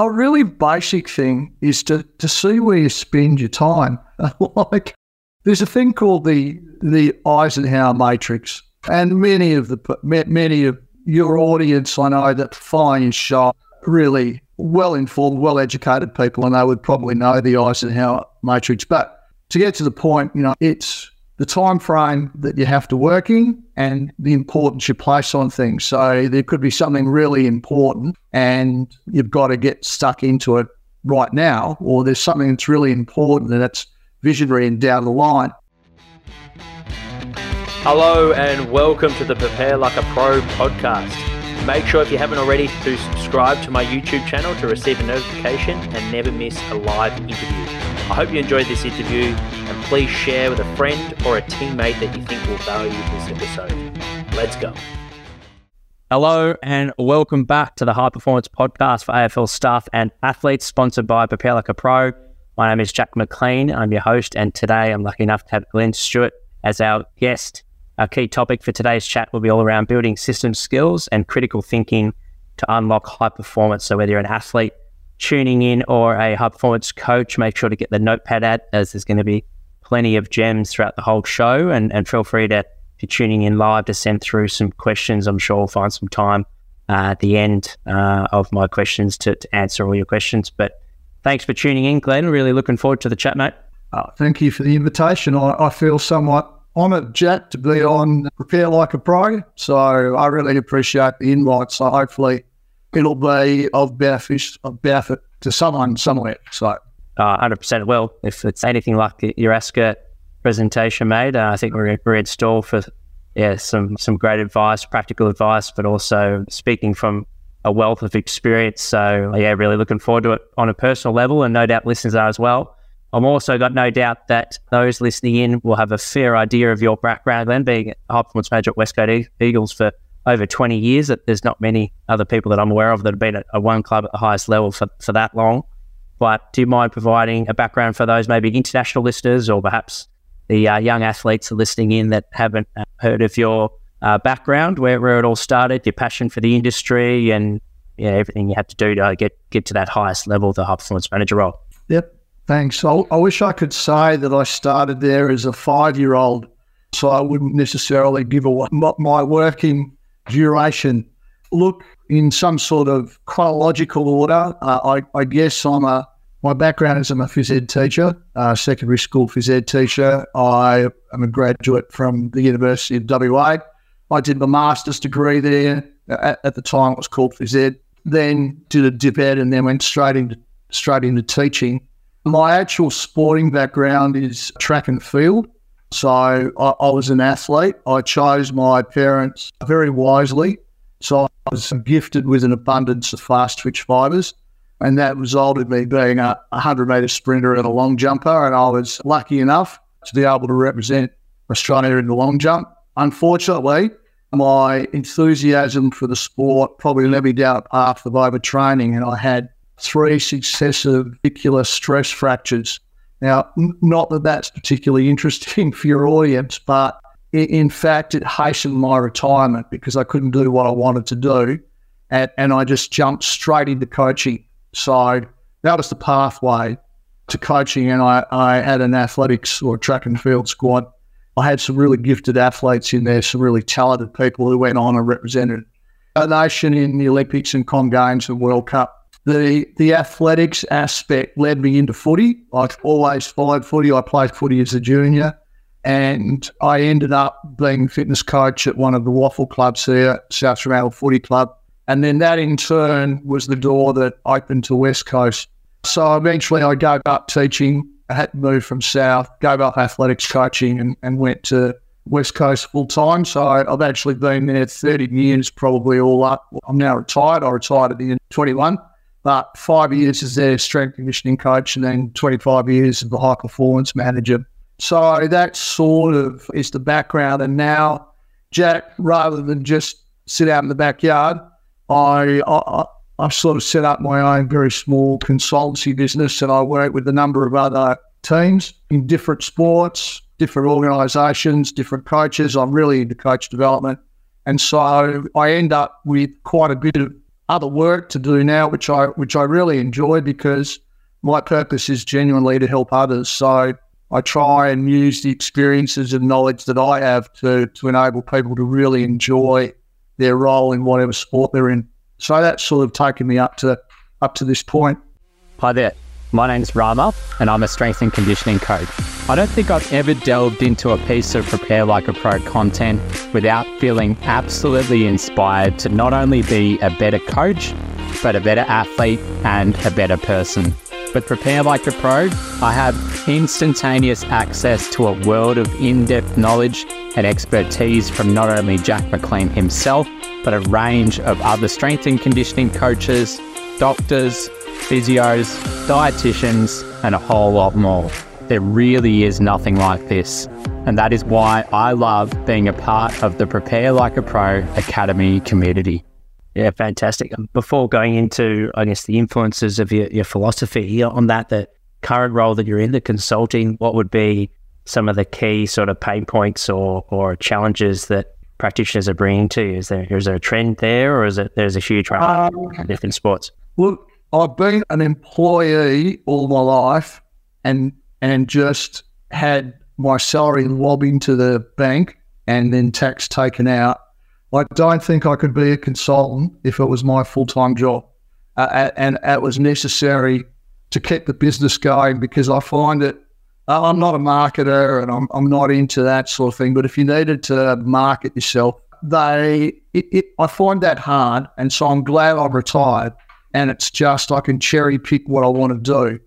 a really basic thing is to, to see where you spend your time. like there's a thing called the the Eisenhower matrix, and many of the many of your audience I know that fine shop really well informed, well educated people, and they would probably know the Eisenhower matrix. But to get to the point, you know, it's the time frame that you have to work in and the importance you place on things. So there could be something really important and you've got to get stuck into it right now, or there's something that's really important and that's visionary and down the line. Hello and welcome to the Prepare Like a Pro podcast. Make sure if you haven't already to subscribe to my YouTube channel to receive a notification and never miss a live interview. I hope you enjoyed this interview and please share with a friend or a teammate that you think will value this episode. Let's go. Hello and welcome back to the High Performance Podcast for AFL staff and athletes, sponsored by Prepare Like a Pro. My name is Jack McLean. I'm your host, and today I'm lucky enough to have Glenn Stewart as our guest. Our key topic for today's chat will be all around building system skills and critical thinking to unlock high performance. So, whether you're an athlete, tuning in or a high performance coach, make sure to get the notepad out as there's going to be plenty of gems throughout the whole show. And, and feel free to, if you're tuning in live, to send through some questions. I'm sure we'll find some time uh, at the end uh, of my questions to, to, answer all your questions. But thanks for tuning in, Glenn. Really looking forward to the chat, mate. Uh, thank you for the invitation. I, I feel somewhat honoured, Jack, to be on Prepare Like a Pro. So I really appreciate the invite. So hopefully it'll be of benefit, of benefit to someone somewhere. So, uh, 100% will. If it's anything like your ASCA presentation made, uh, I think we're, we're in store for yeah some some great advice, practical advice, but also speaking from a wealth of experience. So yeah, really looking forward to it on a personal level, and no doubt listeners are as well. I'm also got no doubt that those listening in will have a fair idea of your background, then being a high performance manager at Westcoast Eagles for over 20 years. There's not many other people that I'm aware of that have been at a one club at the highest level for, for that long. But do you mind providing a background for those maybe international listeners or perhaps the uh, young athletes are listening in that haven't uh, heard of your uh, background, where, where it all started, your passion for the industry, and everything you had to do to get get to that highest level, the high performance manager role? Yep. Thanks. I, I wish I could say that I started there as a five year old, so I wouldn't necessarily give away my working duration. Look, in some sort of chronological order, uh, I, I, guess I'm a my background is I'm a phys ed teacher, uh, secondary school phys ed teacher. I am a graduate from the University of WA. I did my master's degree there. At, at the time, it was called phys ed. Then did a dip ed and then went straight into straight into teaching. My actual sporting background is track and field. So I, I, was an athlete. I chose my parents very wisely. So I was gifted with an abundance of fast twitch fibres. And that resulted me being a 100 metre sprinter and a long jumper. And I was lucky enough to be able to represent Australia in the long jump. Unfortunately, my enthusiasm for the sport probably led me down a path of overtraining. And I had three successive navicular stress fractures now, not that that's particularly interesting for your audience, but in fact, it hastened my retirement because I couldn't do what I wanted to do. And, and I just jumped straight into coaching. So that was the pathway to coaching. And I, I had an athletics or track and field squad. I had some really gifted athletes in there, some really talented people who went on and represented a nation in the Olympics and Com Games and World Cup the the athletics aspect led me into footy. I've always followed footy. I played footy as a junior, and I ended up being fitness coach at one of the WAFL clubs here, South Fremantle Footy Club. And then that in turn was the door that opened to West Coast. So eventually I gave up teaching. I had to move from South, gave up athletics coaching, and, and went to West Coast full time. So I've actually been there 30 years, probably all up. I'm now retired. I retired at the end of 21 but five years as their strength conditioning coach and then 25 years as the high performance manager. So that sort of is the background. And now, Jack, rather than just sit out in the backyard, I, I, I sort of set up my own very small consultancy business and I work with a number of other teams in different sports, different organisations, different coaches. I'm really into coach development. And so I end up with quite a bit of other work to do now, which I which I really enjoy because my purpose is genuinely to help others. So I try and use the experiences and knowledge that I have to to enable people to really enjoy their role in whatever sport they're in. So that's sort of taken me up to up to this point. Hi there. My name's Rama, and I'm a strength and conditioning coach. I don't think I've ever delved into a piece of Prepare Like a Pro content without feeling absolutely inspired to not only be a better coach, but a better athlete and a better person. With Prepare Like a Pro, I have instantaneous access to a world of in depth knowledge and expertise from not only Jack McLean himself, but a range of other strength and conditioning coaches, doctors, physios, dietitians, and a whole lot more. There really is nothing like this. And that is why I love being a part of the Prepare Like a Pro Academy community. Yeah, fantastic. Before going into, I guess, the influences of your, your philosophy on that, the current role that you're in, the consulting, what would be some of the key sort of pain points or, or challenges that practitioners are bringing to you? Is there is there a trend there, or is it there's a huge range um, in different sports? Look, I've been an employee all my life, and and just had my salary lobbed into the bank and then tax taken out. I don't think I could be a consultant if it was my full time job, uh, and it was necessary to keep the business going because I find it. I'm not a marketer and I'm, I'm not into that sort of thing. But if you needed to market yourself, they it, it, I find that hard, and so I'm glad I've retired and it's just I can cherry pick what I want to do.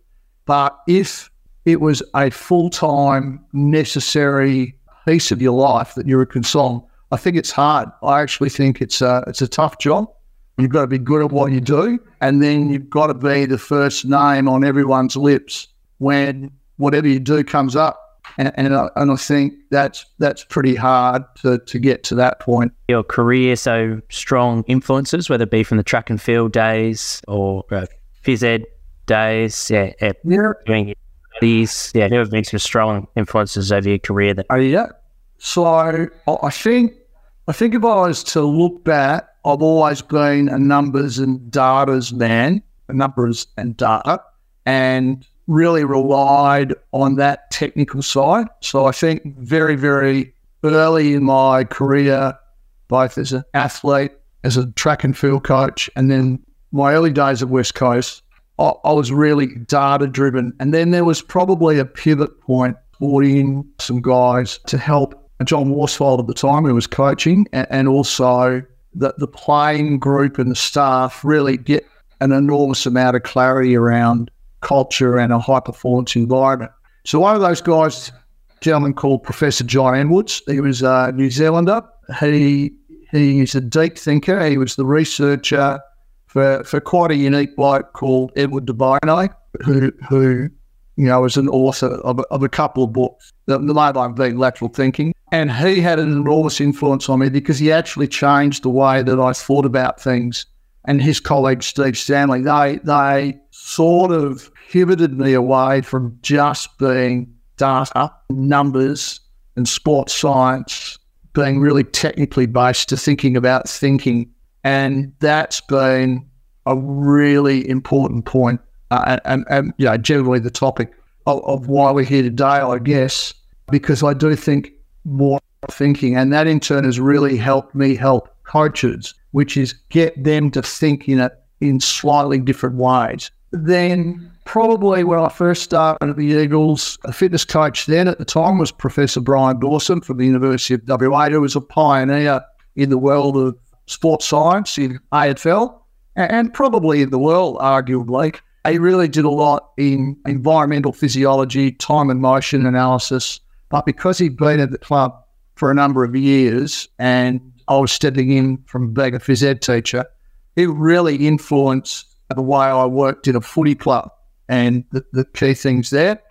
But if it was a full time necessary piece of your life that you're a consultant, I think it's hard. I actually think it's a, it's a tough job. You've got to be good at what you do, and then you've got to be the first name on everyone's lips when whatever you do comes up and, and, I, and I think that's that's pretty hard to, to get to that point. Your career, so strong influences, whether it be from the track and field days or uh, phys ed days, yeah, yeah. doing these, yeah, who have been some strong influences over your career? That oh yeah. So I think I think if I was to look back, I've always been a numbers and data's man, numbers and data, and really relied on that technical side. So I think very, very early in my career, both as an athlete, as a track and field coach, and then my early days at West Coast, I, I was really data driven. And then there was probably a pivot point, brought in some guys to help John Worsfold at the time, who was coaching, and, and also the, the playing group and the staff really get an enormous amount of clarity around culture and a high performance environment. So one of those guys, gentleman called Professor John Edwards, he was a New Zealander. He he's a deep thinker. He was the researcher for, for quite a unique bloke called Edward de Bono, who who you know was an author of, of a couple of books. The, the main one being Lateral Thinking, and he had an enormous influence on me because he actually changed the way that I thought about things. And his colleague Steve Stanley, they they sort of pivoted me away from just being data, numbers, and sports science, being really technically based to thinking about thinking. And that's been a really important point, uh, and, and, you know, generally the topic of, of why we're here today, I guess, because I do think more thinking, and that in turn has really helped me help coaches, which is get them to think in a in slightly different ways. Then probably when I first started at the Eagles, a fitness coach then at the time was Professor Brian Dawson from the University of WA, who was a pioneer in the world of sports science in AFL and probably in the world, arguably. He really did a lot in environmental physiology, time and motion analysis. But because he'd been at the club for a number of years and I was stepping in from being a phys ed teacher, it really influenced the way I worked in a footy club and the, the key things there.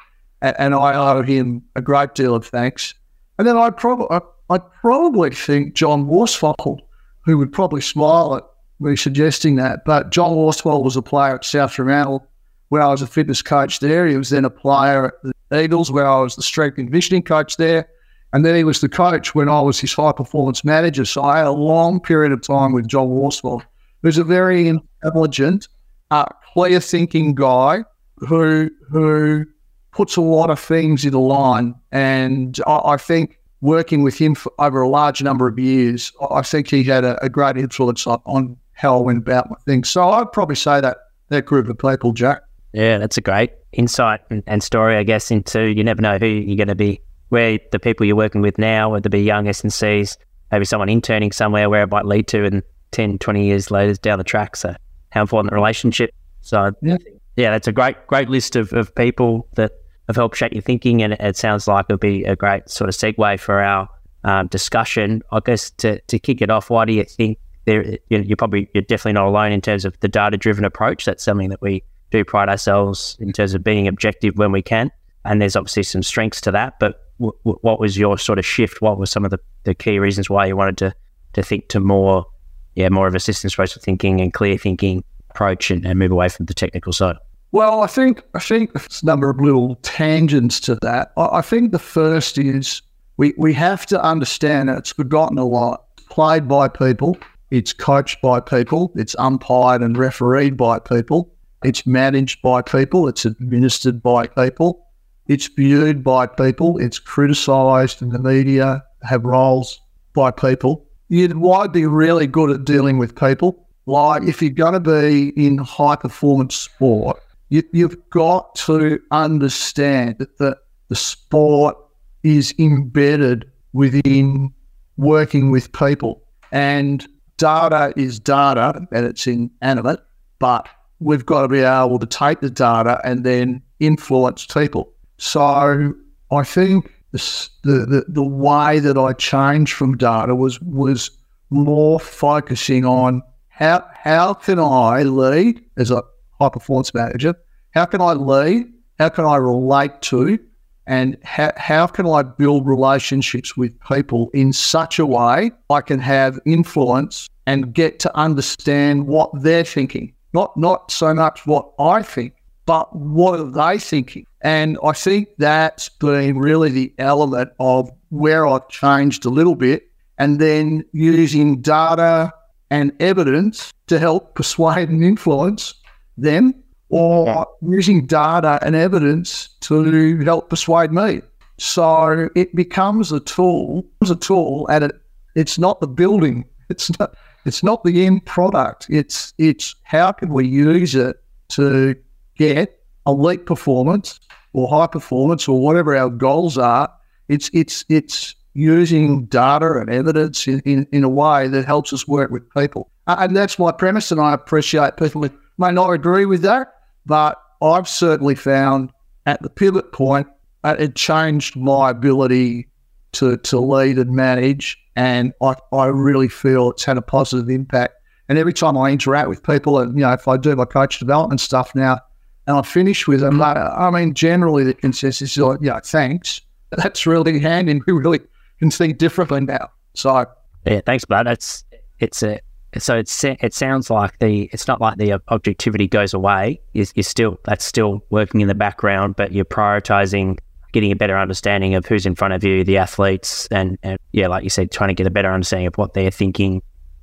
And, and, I owe him a great deal of thanks. And then I probably I, I probably think John Worsfold, who would probably smile at me suggesting that, but John Worsfold was a player at South Fremantle where I was a fitness coach there. He was then a player at the Eagles where I was the strength and conditioning coach there. And then he was the coach when I was his high performance manager. So I had a long period of time with John Worsfold. who's a very intelligent, uh, clear thinking guy who who puts a lot of things in line. And I, I think working with him for over a large number of years, I think he had a, a great influence on, on, how I went about my things. So I'd probably say that that group of people, Jack. Yeah, that's a great insight and, and story, I guess, into you never know who you're going to be, where the people you're working with now, whether they be young S&Cs, maybe someone interning somewhere where it might lead to in 10, 20 years later down the track. So how important the relationship. So yeah, yeah that's a great, great list of, of people that have helped shape your thinking. And it sounds like it'll be a great sort of segue for our um, discussion. I guess to, to kick it off, why do you think there, you're probably, you're definitely not alone in terms of the data driven approach. That's something that we do pride ourselves in terms of being objective when we can. And there's obviously some strengths to that. But what was your sort of shift? What were some of the, the key reasons why you wanted to, to think to more, yeah, more of a systems based thinking and clear thinking approach and, and move away from the technical side? Well, I think I think there's a number of little tangents to that. I, I think the first is we, we have to understand that it's forgotten a lot. Played by people, it's coached by people, it's umpired and refereed by people, it's managed by people, it's administered by people, it's viewed by people, it's criticised in the media, have roles by people. You'd why be really good at dealing with people. Like if you're going to be in high performance sport, you, you've got to understand that the sport is embedded within working with people. And data is data and it's inanimate, but we've got to be able to take the data and then influence people. So I think the, the, the way that I changed from data was was more focusing on how how can I lead as a high performance manager? How can I lead? How can I relate to? And how, how can I build relationships with people in such a way I can have influence and get to understand what they're thinking? Not, not so much what I think, but what are they thinking? And I think that's been really the element of where I've changed a little bit. And then using data and evidence to help persuade and influence them or using data and evidence to help persuade me. So it becomes a tool, it's a tool, and it, it's not the building. It's not it's not the end product. It's it's how can we use it to get elite performance or high performance or whatever our goals are. It's it's it's using data and evidence in, in, in a way that helps us work with people. And that's my premise, and I appreciate people who may not agree with that. But I've certainly found at the pivot point, uh, it changed my ability to, to lead and manage. And I, I really feel it's had a positive impact. And every time I interact with people, and you know, if I do my coach development stuff now, and I finish with them, mm-hmm. I mean, generally the consensus is like, yeah, thanks. That's really handy. We really can think differently now. So, yeah, thanks, Bud. It's it's a so it's it sounds like the it's not like the objectivity goes away. You're, you're, still that's still working in the background, but you're prioritizing getting a better understanding of who's in front of you, the athletes, and, and yeah, like you said, trying to get a better understanding of what they're thinking,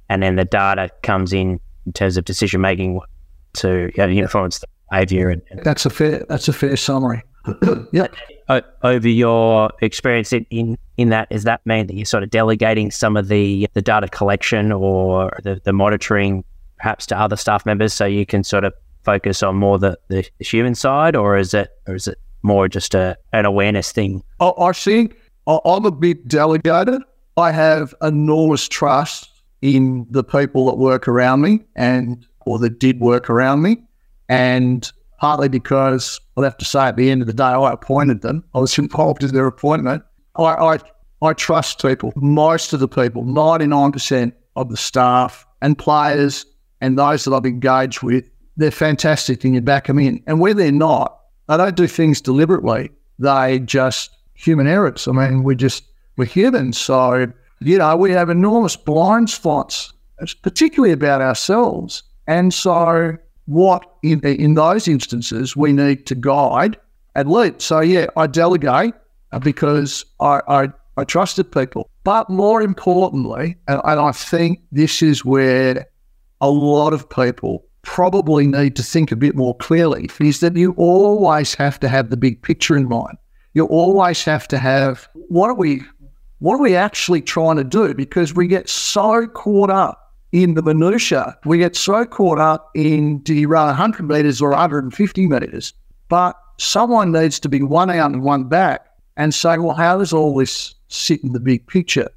and then the data comes in in terms of decision making to you know, influence the behavior. And, and that's a fair that's a fair summary. yeah. over your experience in, in, in that, does that mean that you're sort of delegating some of the, the data collection or the, the monitoring perhaps to other staff members so you can sort of focus on more the, the human side or is it or is it more just a, an awareness thing? I, I think I'm a bit delegated. I have enormous trust in the people that work around me and or that did work around me. And partly because I'll have to say at the end of the day, I appointed them. I was involved in their appointment. I, I, I trust people, most of the people, 99% of the staff and players and those that I've engaged with, they're fantastic and you back them in. And where they're not, they don't do things deliberately. They just human errors. I mean, we're just, we're human. So, you know, we have enormous blind spots, particularly about ourselves. And so what in, in those instances we need to guide and lead. So yeah, I delegate uh, because I, I, I trusted people. But more importantly, and, and I think this is where a lot of people probably need to think a bit more clearly is that you always have to have the big picture in mind. You always have to have what are we what are we actually trying to do? Because we get so caught up in the minutia. We get so caught up in do you run 100 meters or 150 meters? But someone needs to be one out and one back and say, well, how does all this sit in the big picture?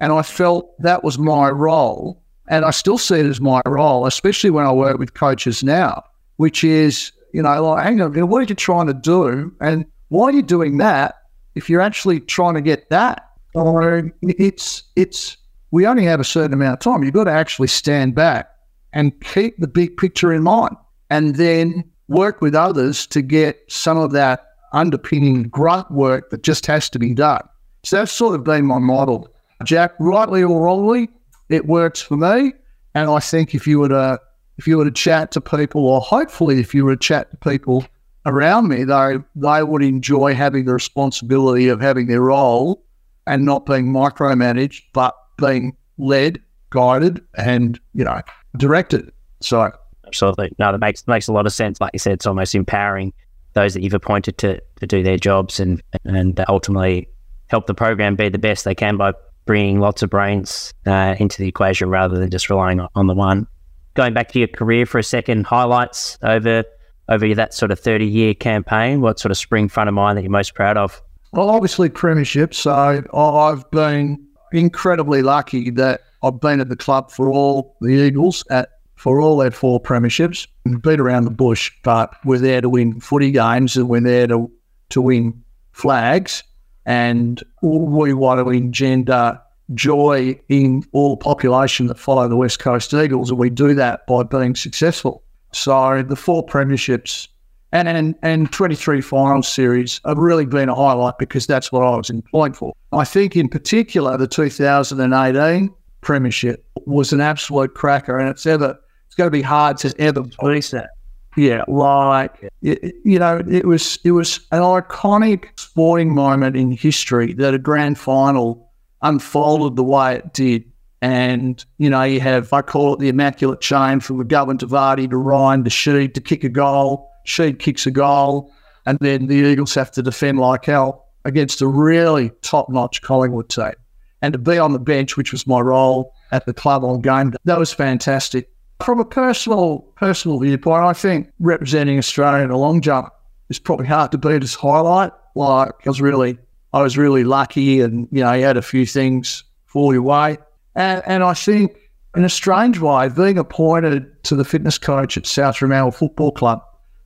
And I felt that was my role. And I still see it as my role, especially when I work with coaches now, which is, you know, like, hang on, what are you trying to do? And why are you doing that if you're actually trying to get that? Or it's it's we only have a certain amount of time. You've got to actually stand back and keep the big picture in mind and then work with others to get some of that underpinning grunt work that just has to be done. So that's sort of been my model. Jack, rightly or wrongly, it works for me. And I think if you were to if you were to chat to people, or hopefully if you were to chat to people around me, they they would enjoy having the responsibility of having their role and not being micromanaged, but being led, guided, and you know directed. So absolutely, no, that makes makes a lot of sense. Like you said, it's almost empowering those that you've appointed to to do their jobs and and ultimately help the program be the best they can by bringing lots of brains uh, into the equation rather than just relying on, on the one. Going back to your career for a second, highlights over over that sort of 30 year campaign? What sort of spring front of mind that you're most proud of? Well, obviously, premiership. So I've been incredibly lucky that I've been at the club for all the Eagles at for all their four premierships. We've been around the bush, but we're there to win footy games and we're there to to win flags. And we want to engender joy in all population that follow the West Coast Eagles, and we do that by being successful. So the four premierships and, and, and 23 finals series have really been a highlight because that's what I was employed for. I think in particular, the 2018 premiership was an absolute cracker and it's ever, it's going to be hard to ever beat that. Yeah, like you know, it was it was an iconic sporting moment in history that a grand final unfolded the way it did. And, you know, you have, I call it the immaculate chain from McGovern to Vardy to Ryan to Sheed to kick a goal. Sheed kicks a goal. And then the Eagles have to defend like hell against a really top notch Collingwood team. And to be on the bench, which was my role at the club on game, day, that was fantastic. From a personal personal viewpoint, I think representing Australia in a long jump is probably hard to beat as highlight. Like I was really I was really lucky and, you know, you had a few things fall your way. And, and I think, in a strange way, being appointed to the fitness coach at South Fremantle Football Club,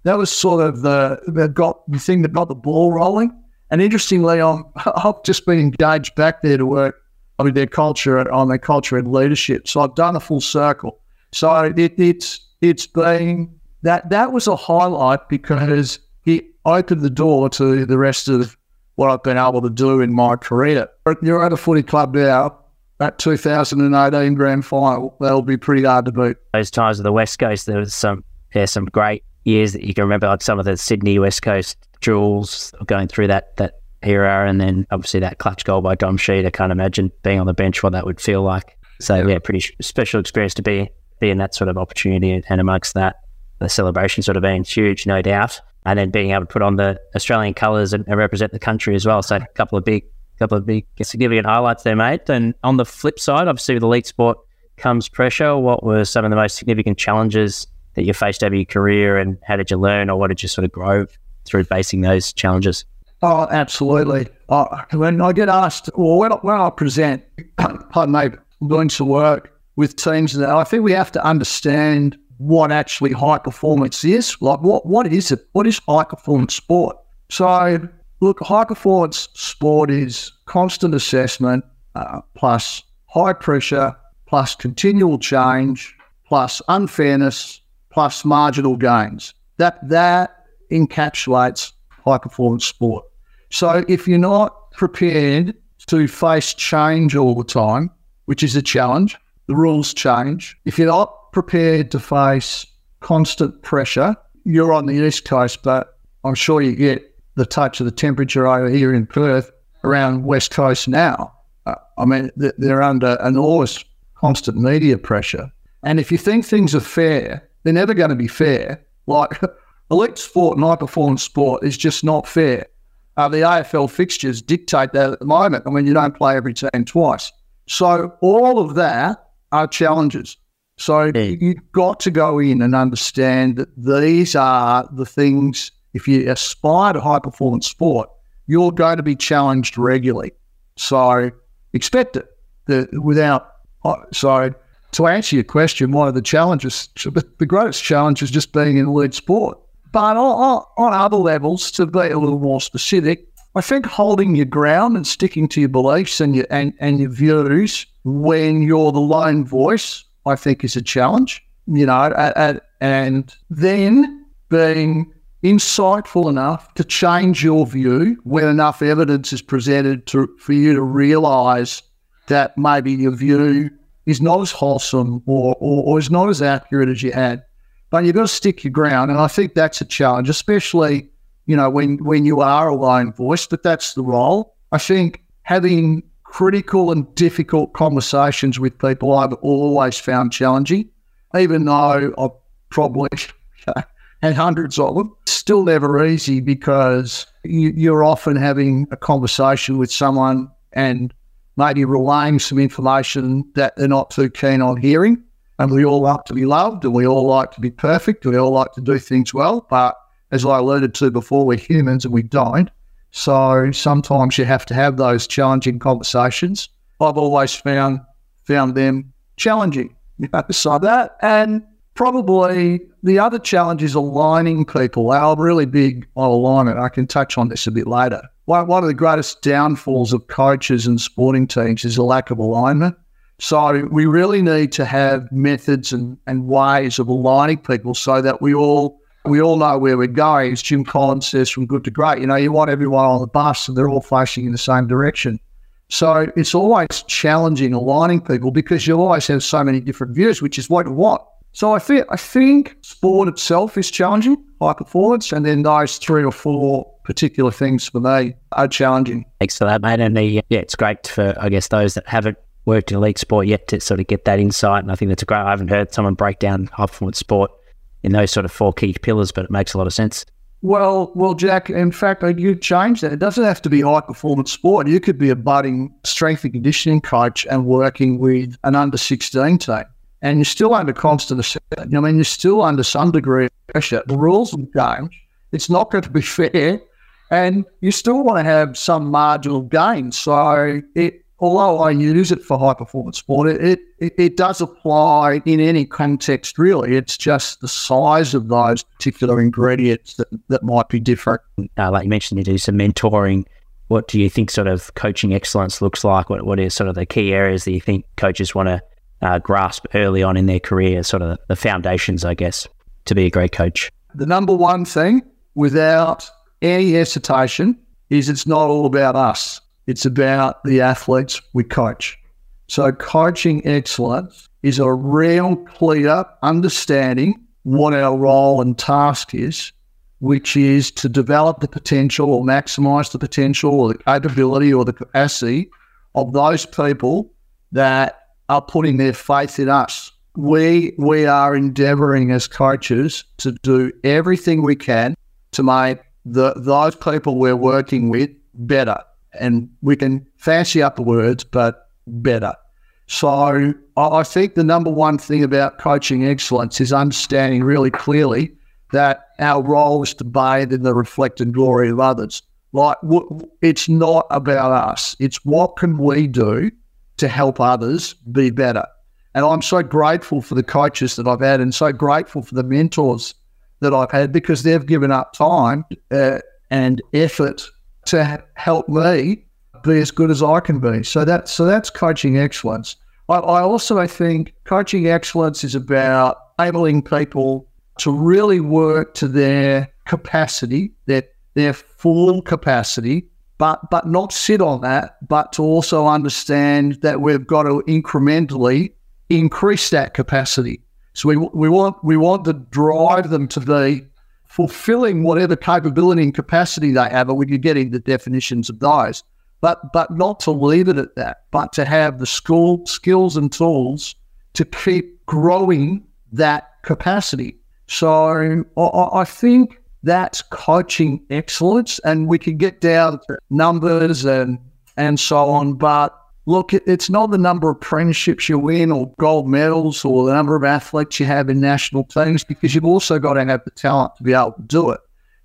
that was sort of the that got the thing that got the ball rolling. And interestingly, I'm, I've just been engaged back there to work on their culture on their culture and leadership. So I've done a full circle. So it, it's it's been that that was a highlight because it opened the door to the rest of what I've been able to do in my career. You're at a footy club now that 2018 grand final, that'll be pretty hard to beat. Those times of the West Coast, there was some, yeah, some great years that you can remember, like some of the Sydney West Coast jewels going through that that era, and then obviously that clutch goal by Dom Sheed. I can't imagine being on the bench what that would feel like. So yeah, pretty special experience to be be in that sort of opportunity, and amongst that, the celebration sort of being huge, no doubt, and then being able to put on the Australian colours and, and represent the country as well. So a couple of big couple of big significant highlights there, mate. And on the flip side, obviously with elite sport comes pressure. What were some of the most significant challenges that you faced over your career, and how did you learn, or what did you sort of grow through facing those challenges? Oh, absolutely. Uh, when I get asked, or when, when I present, pardon me, doing some work with teams, that I think we have to understand what actually high performance is. Like, what what is it? What is high performance sport? So Look, high performance sport is constant assessment uh, plus high pressure plus continual change plus unfairness plus marginal gains. That that encapsulates high performance sport. So if you're not prepared to face change all the time, which is a challenge, the rules change. If you're not prepared to face constant pressure, you're on the East Coast, but I'm sure you get the touch of the temperature over here in Perth around West Coast now. Uh, I mean, they're under enormous constant media pressure. And if you think things are fair, they're never going to be fair. Like elite sport and high performance sport is just not fair. Uh, the AFL fixtures dictate that at the moment. I mean, you don't play every team twice. So all of that are challenges. So you've got to go in and understand that these are the things, if you aspire to high performance sport, you're going to be challenged regularly. So expect it the, without, uh, so to answer your question, one of the challenges, the greatest challenge is just being in elite sport. But on, other levels, to be a little more specific, I think holding your ground and sticking to your beliefs and your and, and your views when you're the lone voice, I think is a challenge. You know, at, at, and then being insightful enough to change your view when enough evidence is presented to for you to realise that maybe your view is not as wholesome or, or, or is not as accurate as you had. But you've got to stick your ground. And I think that's a challenge, especially, you know, when, when you are a lone voice, but that's the role. I think having critical and difficult conversations with people I've always found challenging, even though I've probably had hundreds of them. Still never easy because you, you're often having a conversation with someone and maybe relaying some information that they're not too keen on hearing. And we all like to be loved and we all like to be perfect. We all like to do things well. But as I alluded to before, we're humans and we don't. So sometimes you have to have those challenging conversations. I've always found found them challenging. You know, so that and probably the other challenge is aligning people. I'm really big on alignment. I can touch on this a bit later one, of the greatest downfalls of coaches and sporting teams is a lack of alignment. So we really need to have methods and, and ways of aligning people so that we all we all know where we're going. As Jim Collins says, from good to great. You know, you want everyone on the bus and they're all facing in the same direction. So it's always challenging aligning people because you always have so many different views, which is what you want. So I think I think sport itself is challenging, high performance, and then those three or four particular things for me are challenging. Thanks for that, mate. And the, yeah, it's great for, I guess, those that haven't worked in elite sport yet to sort of get that insight. And I think that's a great, I haven't heard someone break down high performance sport in those sort of four key pillars, but it makes a lot of sense. Well, well, Jack. In fact, you change that. It doesn't have to be high performance sport. You could be a budding strength and conditioning coach and working with an under sixteen team, and you're still under constant. I mean, you're still under some degree of pressure. The rules the game. It's not going to be fair and you still want to have some marginal gain. So it, although I use it for high performance sport, it, it, it does apply in any context, really. It's just the size of those particular ingredients that, that might be different. Uh, like you mentioned, you do some mentoring. What do you think sort of coaching excellence looks like? What, what are sort of the key areas that you think coaches want to uh, grasp early on in their career, sort of the foundations, I guess, to be a great coach? The number one thing without any hesitation is it's not all about us. It's about the athletes we coach. So coaching excellence is a real clear understanding what our role and task is, which is to develop the potential or maximize the potential or the capability or the capacity of those people that are putting their faith in us. We we are endeavoring as coaches to do everything we can to make the those people we're working with better. And we can fancy up the words, but better. So I think the number one thing about coaching excellence is understanding really clearly that our role is to bathe in the reflected glory of others. Like it's not about us; it's what can we do to help others be better. And I'm so grateful for the coaches that I've had, and so grateful for the mentors that I've had because they've given up time uh, and effort to help me be as good as I can be. So that so that's coaching excellence. I, I also I think coaching excellence is about enabling people to really work to their capacity, their their full capacity, but but not sit on that, but to also understand that we've got to incrementally increase that capacity. So we, we want we want to drive them to be fulfilling whatever capability and capacity they have, and we could get into definitions of those. But but not to leave it at that, but to have the school skills and tools to keep growing that capacity. So I, I think that's coaching excellence, and we can get down to numbers and and so on. But look, it's not the number of premierships you win or gold medals or the number of athletes you have in national teams, because you've also got to have the talent to be able to do it.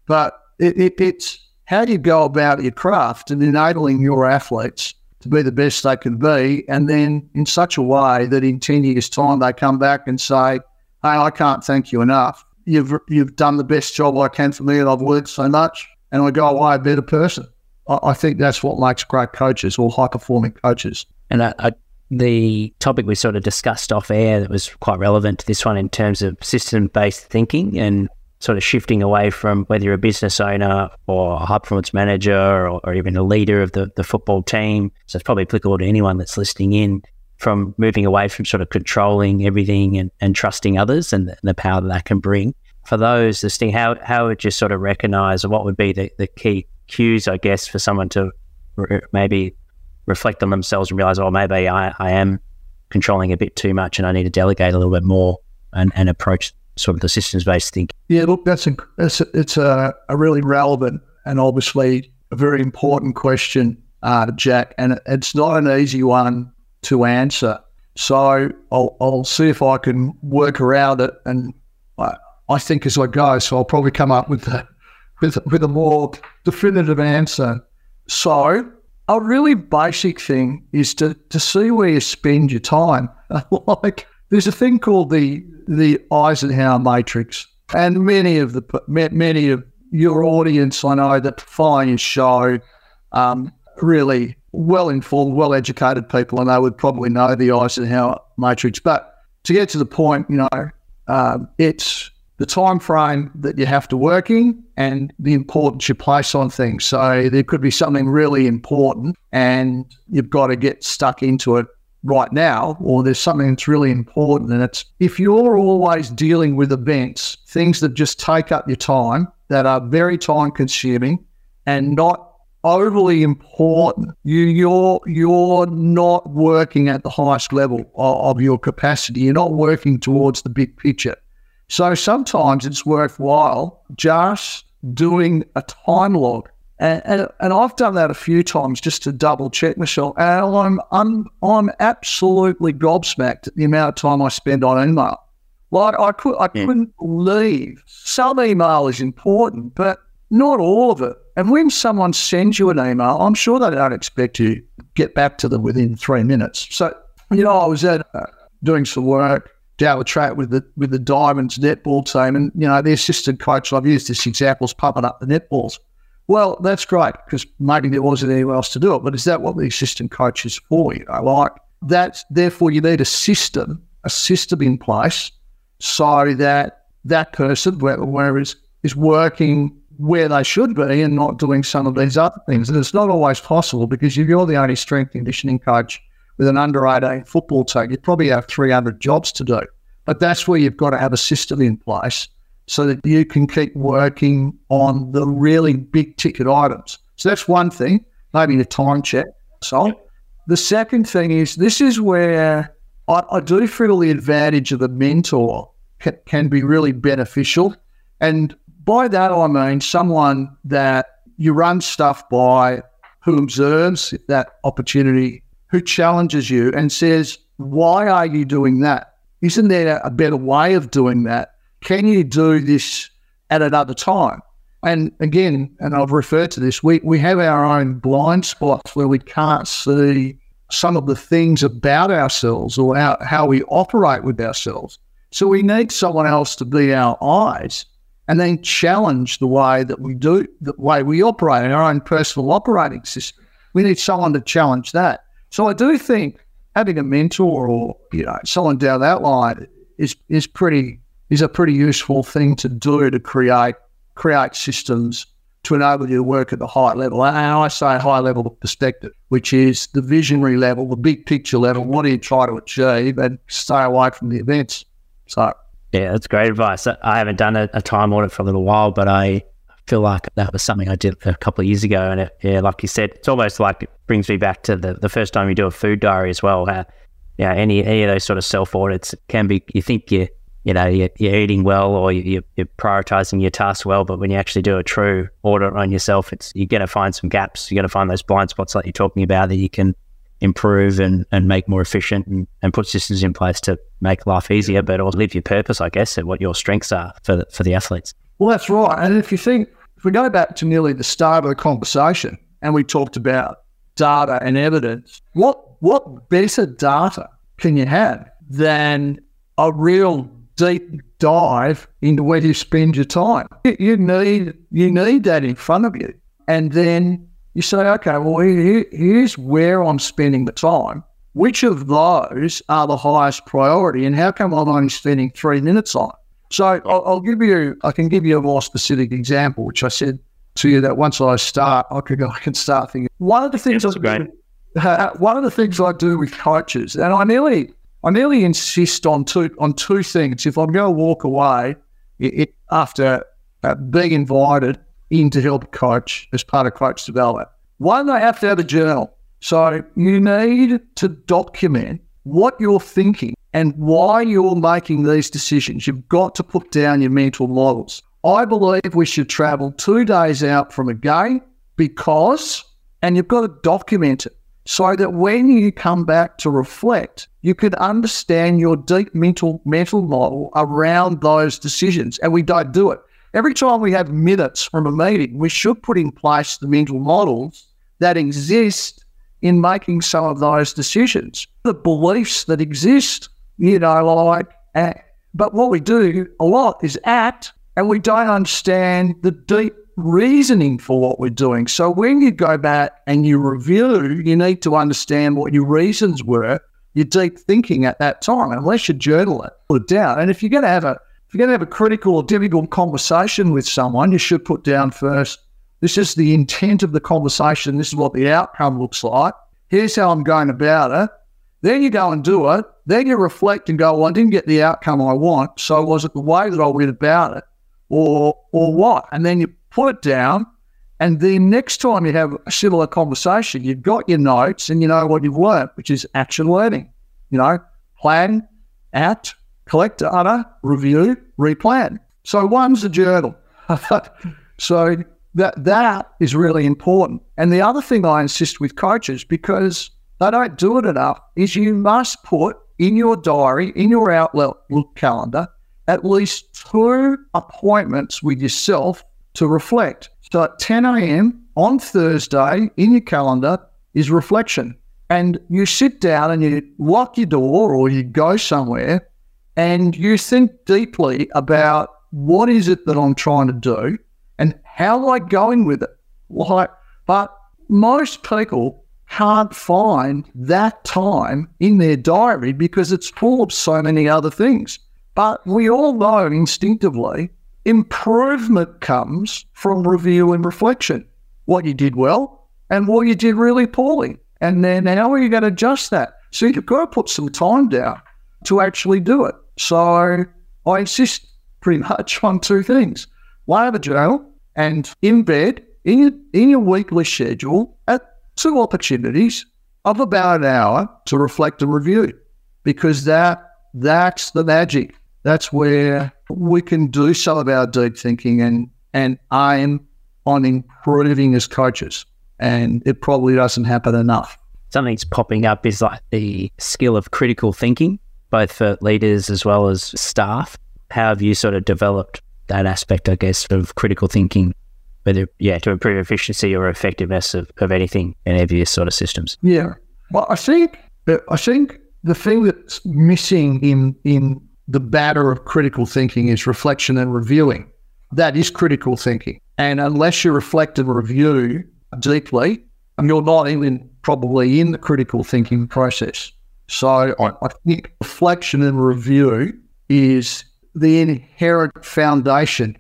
But it, it, it's how do you go about your craft and enabling your athletes to be the best they can be, and then in such a way that in ten years' time they come back and say, "Hey, I can't thank you enough." You've you've done the best job I can for me, and I've worked so much, and I go away a better person. I, I think that's what makes great coaches or high performing coaches. And I, I, the topic we sort of discussed off air that was quite relevant to this one in terms of system based thinking and sort of shifting away from whether you're a business owner or a high performance manager or, or even a leader of the, the football team. So it's probably applicable to anyone that's listening in from moving away from sort of controlling everything and, and trusting others and the, the power that that can bring. For those listening, how, how would you sort of recognize or what would be the, the key cues, I guess, for someone to re- maybe reflect on themselves and realize, oh, maybe I, I am controlling a bit too much and I need to delegate a little bit more and, and approach sort of the systems based thinking? Yeah, look, that's a, it's a, it's a, a really relevant and obviously a very important question, uh, Jack. And it's not an easy one to answer. So I'll, I'll see if I can work around it. And I, I think as I go, so I'll probably come up with a, with, with a more definitive answer. So a really basic thing is to, to see where you spend your time. like there's a thing called the the Eisenhower matrix, and many of the many of your audience I know that follow your show um, really well informed, well educated people, and they would probably know the Eisenhower matrix. But to get to the point, you know, um, it's the time frame that you have to work in and the importance you place on things. So there could be something really important, and you've got to get stuck into it right now, or there's something that's really important. And it's if you're always dealing with events, things that just take up your time, that are very time consuming and not overly important. You, you're you're not working at the highest level of, of your capacity. You're not working towards the big picture. So sometimes it's worthwhile just doing a time log. And, and, and, I've done that a few times just to double check myself. And I'm, I'm, I'm absolutely gobsmacked at the amount of time I spend on email. Like I could I yeah. couldn't believe some email is important, but not all of it. And when someone sends you an email, I'm sure they don't expect you to get back to them within three minutes. So, you know, I was at uh, doing some work down the track with the with the Diamonds netball team, and you know, the assistant coach. I've used this example is pumping up the netballs. Well, that's great because maybe there wasn't anyone else to do it. But is that what the assistant coach is for? You know, like that's therefore you need a system, a system in place, so that that person, where is is working where they should be and not doing some of these other things. And it's not always possible because if you're the only strength conditioning coach with an under 18 football team, you probably have 300 jobs to do. But that's where you've got to have a system in place so that you can keep working on the really big ticket items. So that's one thing, maybe the time check. So the second thing is this is where I, I do feel the advantage of a mentor can, can be really beneficial. And by that, I mean someone that you run stuff by who observes that opportunity, who challenges you and says, Why are you doing that? Isn't there a better way of doing that? Can you do this at another time? And again, and I've referred to this, we, we have our own blind spots where we can't see some of the things about ourselves or how we operate with ourselves. So we need someone else to be our eyes and then challenge the way that we do, the way we operate, in our own personal operating system. We need someone to challenge that. So I do think having a mentor or you know someone down that line is is pretty is a pretty useful thing to do to create create systems to enable you to work at the high level. And I say high level perspective, which is the visionary level, the big picture level. What do you try to achieve, and stay away from the events. So yeah, that's great advice. I haven't done a, a, time audit for a little while, but I feel like that was something I did a couple of years ago. And it, yeah, like you said, it's almost like it brings me back to the, the first time you do a food diary as well. How yeah, any any of those sort of self audits can be. You think you you know you're, you're eating well or you, you're prioritizing your tasks well, but when you actually do a true audit on yourself, it's you're going to find some gaps. You're going to find those blind spots like you're talking about that you can improve and, and make more efficient and, and put systems in place to make life easier, but also live your purpose, I guess, and what your strengths are for the, for the athletes. Well, that's right. And if you think, if we go back to nearly the start of the conversation and we talked about data and evidence, what what better data can you have than a real deep dive into where you spend your time? You need you need that in front of you, and then you say, okay, well here, here's where I'm spending the time. Which of those are the highest priority, and how come I'm only spending three minutes on? So I'll, I'll give you, I can give you a more specific example, which I said to you that once I start, I can I can start thinking. One of the things That's great uh, one of the things I do with coaches, and I nearly, I nearly insist on two on two things. If I'm going to walk away it, it, after uh, being invited in to help coach as part of coach development, one, they have to have a journal. So you need to document what you're thinking and why you're making these decisions. You've got to put down your mental models. I believe we should travel two days out from a game because, and you've got to document it so that when you come back to reflect, you can understand your deep mental mental model around those decisions. And we don't do it. Every time we have minutes from a meeting, we should put in place the mental models that exist in making some of those decisions, the beliefs that exist, you know, like, uh, but what we do a lot is act and we don't understand the deep reasoning for what we're doing. So when you go back and you review, you need to understand what your reasons were, your deep thinking at that time. Unless you journal it, put it down. And if you're going to have a if you're going to have a critical or difficult conversation with someone, you should put down first. This is the intent of the conversation. This is what the outcome looks like. Here's how I'm going about it. Then you go and do it. Then you reflect and go, well, I didn't get the outcome I want. So was it the way that I went about it or, or what? And then you put it down. And then next time you have a similar conversation, you've got your notes and you know what you've learned, which is action learning. You know, plan, act, collect data, review, replan. So one's a journal. so that that is really important. And the other thing I insist with coaches, because they don't do it enough, is you must put in your diary, in your Outlook calendar, at least two appointments with yourself to reflect. So at 10 a.m. on Thursday in your calendar is reflection. And you sit down and you lock your door or you go somewhere and you think deeply about what is it that I'm trying to do and how am I going with it? Like, but most people can't find that time in their diary because it's full of so many other things. But we all know instinctively Improvement comes from review and reflection. What you did well and what you did really poorly. And then how are you going to adjust that? So you've got to put some time down to actually do it. So I insist pretty much on two things. One, have a journal and in bed, in your, in your weekly schedule, at two opportunities of about an hour to reflect and review. Because that that's the magic. That's where we can do some of our deep thinking and and aim on improving as coaches. And it probably doesn't happen enough. Something's popping up is like the skill of critical thinking, both for leaders as well as staff. How have you sort of developed that aspect, I guess, of critical thinking, whether, yeah, to improve efficiency or effectiveness of, of anything in any of your sort of systems? Yeah. Well, I think, uh, I think the thing that's missing in, in the batter of critical thinking is reflection and reviewing. That is critical thinking. And unless you reflect and review deeply, you're not even probably in the critical thinking process. So I, I think reflection and review is the inherent foundation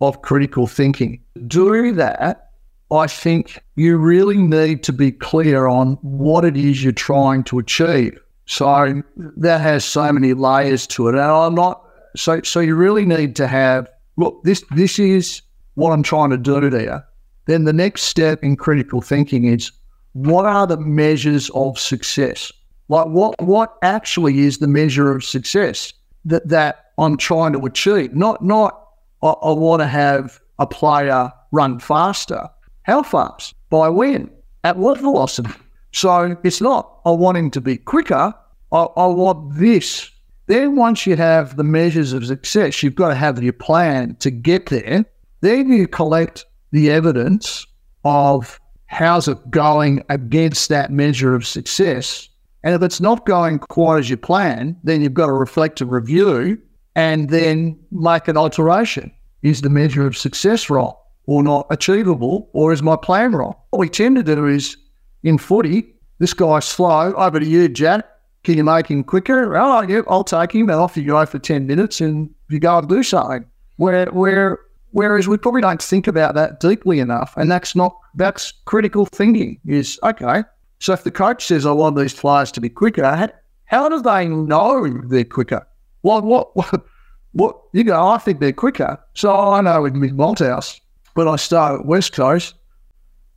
of critical thinking. Do that, I think you really need to be clear on what it is you're trying to achieve. So that has so many layers to it. And I'm not so so you really need to have look, this this is what I'm trying to do there. Then the next step in critical thinking is what are the measures of success? Like what what actually is the measure of success that that I'm trying to achieve? Not not I, I want to have a player run faster. How fast? By when? At what velocity? So it's not I want him to be quicker. I, I want this. Then once you have the measures of success, you've got to have your plan to get there. Then you collect the evidence of how's it going against that measure of success. And if it's not going quite as you plan, then you've got to reflect and review and then make an alteration. Is the measure of success wrong or not achievable, or is my plan wrong? What we tend to do is in footy, this guy's slow, over to you, Jack. Can you make him quicker? Oh, yeah, I'll take him. And off you go for 10 minutes and you go and do something. Where, where Whereas we probably don't think about that deeply enough. And that's not, that's critical thinking is, okay, so if the coach says, I want these players to be quicker, how do they know they're quicker? Well, what, what, what, you go, I think they're quicker. So I know with Mick Malthouse, when I started at West Coast,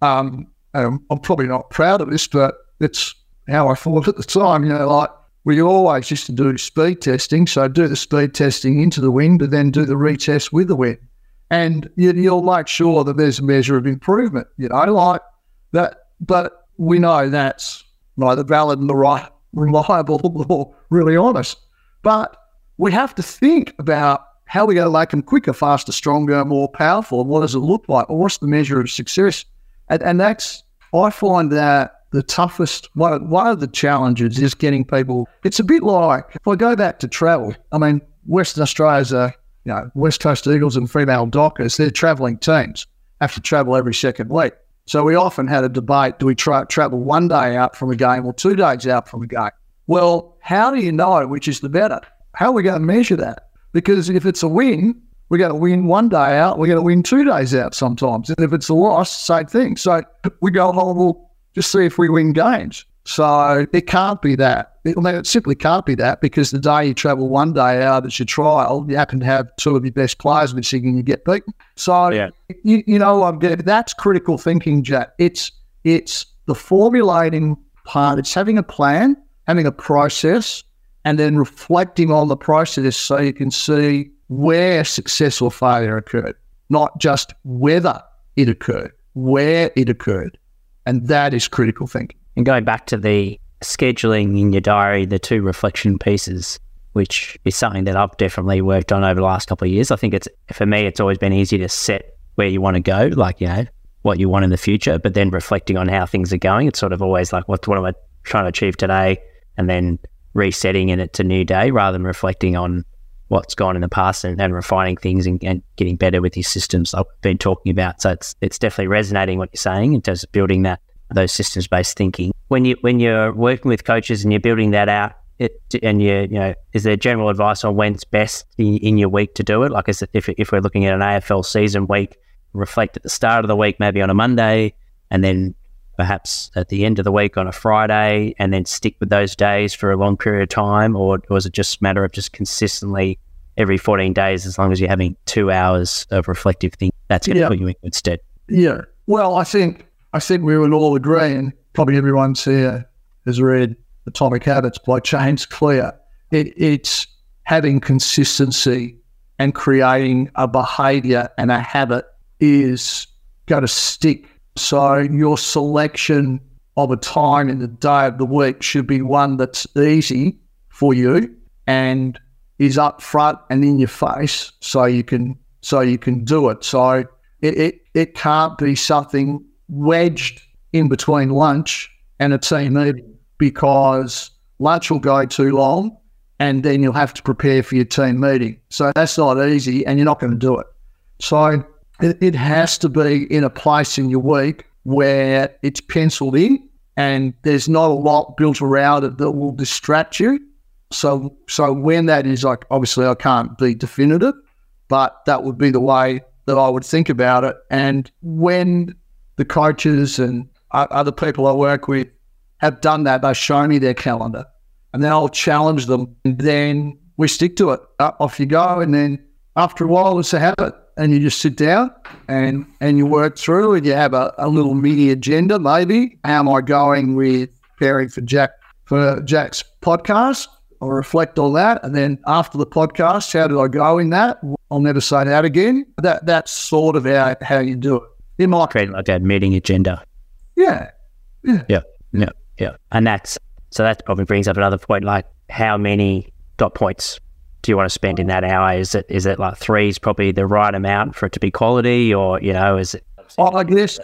um, I'm probably not proud of this, but it's how I thought at the time, you know, like we always used to do speed testing. So do the speed testing into the wind, but then do the retest with the wind and you, will make sure that there's a measure of improvement. You know, like that. But we know that's neither valid nor right, reliable or really honest. But we have to think about how we going to make them quicker, faster, stronger, more powerful. What does it look like? Or what's the measure of success? And, and that's I find that the toughest one, one of the challenges is getting people. It's a bit like if I go back to travel. I mean, Western Australia's a you know, West Coast Eagles and Fremantle Dockers, they're travelling teams, have to travel every second week. So we often had a debate do we tra- travel one day out from a game or two days out from a game? Well, how do you know which is the better? How are we going to measure that? Because if it's a win, we're going to win one day out, we're going to win two days out sometimes. And if it's a loss, same thing. So we go, oh, well, just see if we win games. So it can't be that. It, it simply can't be that because the day you travel one day out as your trial, you happen to have two of your best players missing and you get beaten. So, yeah. you, you know, I'm that's critical thinking, Jack. It's, it's the formulating part, it's having a plan, having a process, and then reflecting on the process so you can see where success or failure occurred, not just whether it occurred, where it occurred. And that is critical thinking. And going back to the scheduling in your diary, the two reflection pieces, which is something that I've definitely worked on over the last couple of years. I think it's for me, it's always been easy to set where you want to go, like you know what you want in the future, but then reflecting on how things are going. It's sort of always like what what am I trying to achieve today, and then resetting and it's a new day rather than reflecting on what's gone in the past and, and refining things and, and, getting better with your systems I've been talking about. So it's it's definitely resonating what you're saying in terms of building that those systems based thinking. When you when you're working with coaches and you're building that out, it, and you you know, is there general advice on when's best in, in your week to do it? Like, is it, if if we're looking at an AFL season week, reflect at the start of the week, maybe on a Monday, and then perhaps at the end of the week on a Friday, and then stick with those days for a long period of time, or, or is it just a matter of just consistently every 14 days, as long as you're having two hours of reflective thinking, that's going to yeah. put you in good stead? Yeah. Well, I think I think we would all agree, and probably everyone's here has read Atomic Habits by James Clear. It, it's having consistency and creating a behavior and a habit is going to stick. So your selection of a time in the day of the week should be one that's easy for you and is up front and in your face so you can so you can do it. So it, it, it can't be something wedged in between lunch and a team meeting because lunch will go too long and then you'll have to prepare for your team meeting. So that's not easy and you're not going to do it. So it, it has to be in a place in your week where it's penciled in and there's not a lot built around it that will distract you. So so when that is like obviously I can't be definitive, but that would be the way that I would think about it. And when the coaches and other people I work with have done that. They show me their calendar and then I'll challenge them and then we stick to it. off you go. And then after a while, it's a habit and you just sit down and, and you work through and you have a, a little mini agenda maybe. How am I going with preparing for Jack for Jack's podcast. I'll reflect on that. And then after the podcast, how did I go in that? I'll never say that again. That That's sort of how, how you do it. In my Create like a meeting agenda. Yeah. Yeah. Yeah. Yeah. And that's, so that probably brings up another point like how many dot points do you want to spend in that hour? Is it is it like three is probably the right amount for it to be quality, or you know, is it? I guess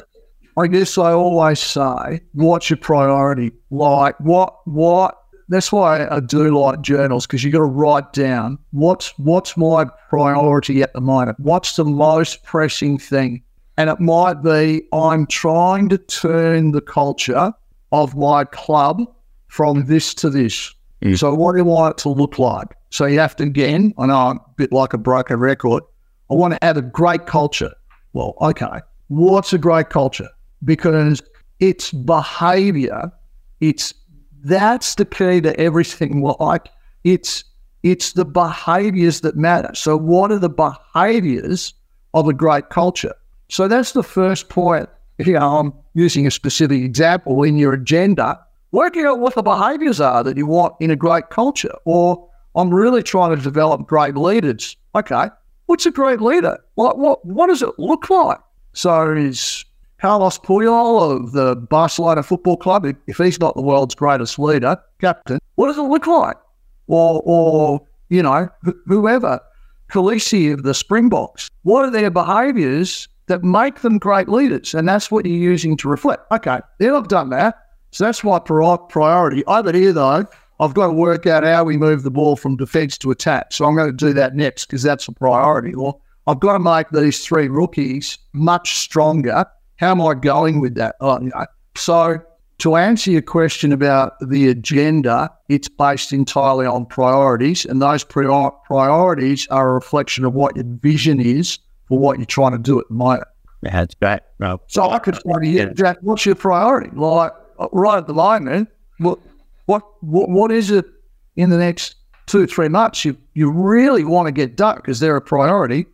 I guess I always say, what's your priority? Like what what that's why I do like journals because you got to write down what's what's my priority at the moment. What's the most pressing thing? And it might be I'm trying to turn the culture of my club from this to this. Mm. So what do I want it to look like? So you have to again, I know I'm a bit like a broken record. I want to have a great culture. Well, okay. What's a great culture? Because it's behavior, it's that's the key to everything. Like it's it's the behaviors that matter. So what are the behaviors of a great culture? So that's the first point. You know, I'm using a specific example in your agenda. Working out what the behaviors are that you want in a great culture. Or I'm really trying to develop great leaders. Okay, what's a great leader? What what what does it look like? So is Carlos Puyol of the Barcelona Football Club, if he's not the world's greatest leader, captain, what does it look like? Or, or you know, wh- whoever, Kolisi of the Springboks, what are their behaviours that make them great leaders? And that's what you're using to reflect. Okay, then I've done that. So that's my priority. Over here, though, I've got to work out how we move the ball from defence to attack. So I'm going to do that next because that's a priority. Or I've got to make these three rookies much stronger how am I going with that? Oh, you know. So, to answer your question about the agenda, it's based entirely on priorities, and those prior- priorities are a reflection of what your vision is for what you're trying to do at the moment. That's great. Well, So I could say, yeah, Jack, what's your priority? Like right at the moment, what what what, what is it in the next two three months you you really want to get done because they're a priority?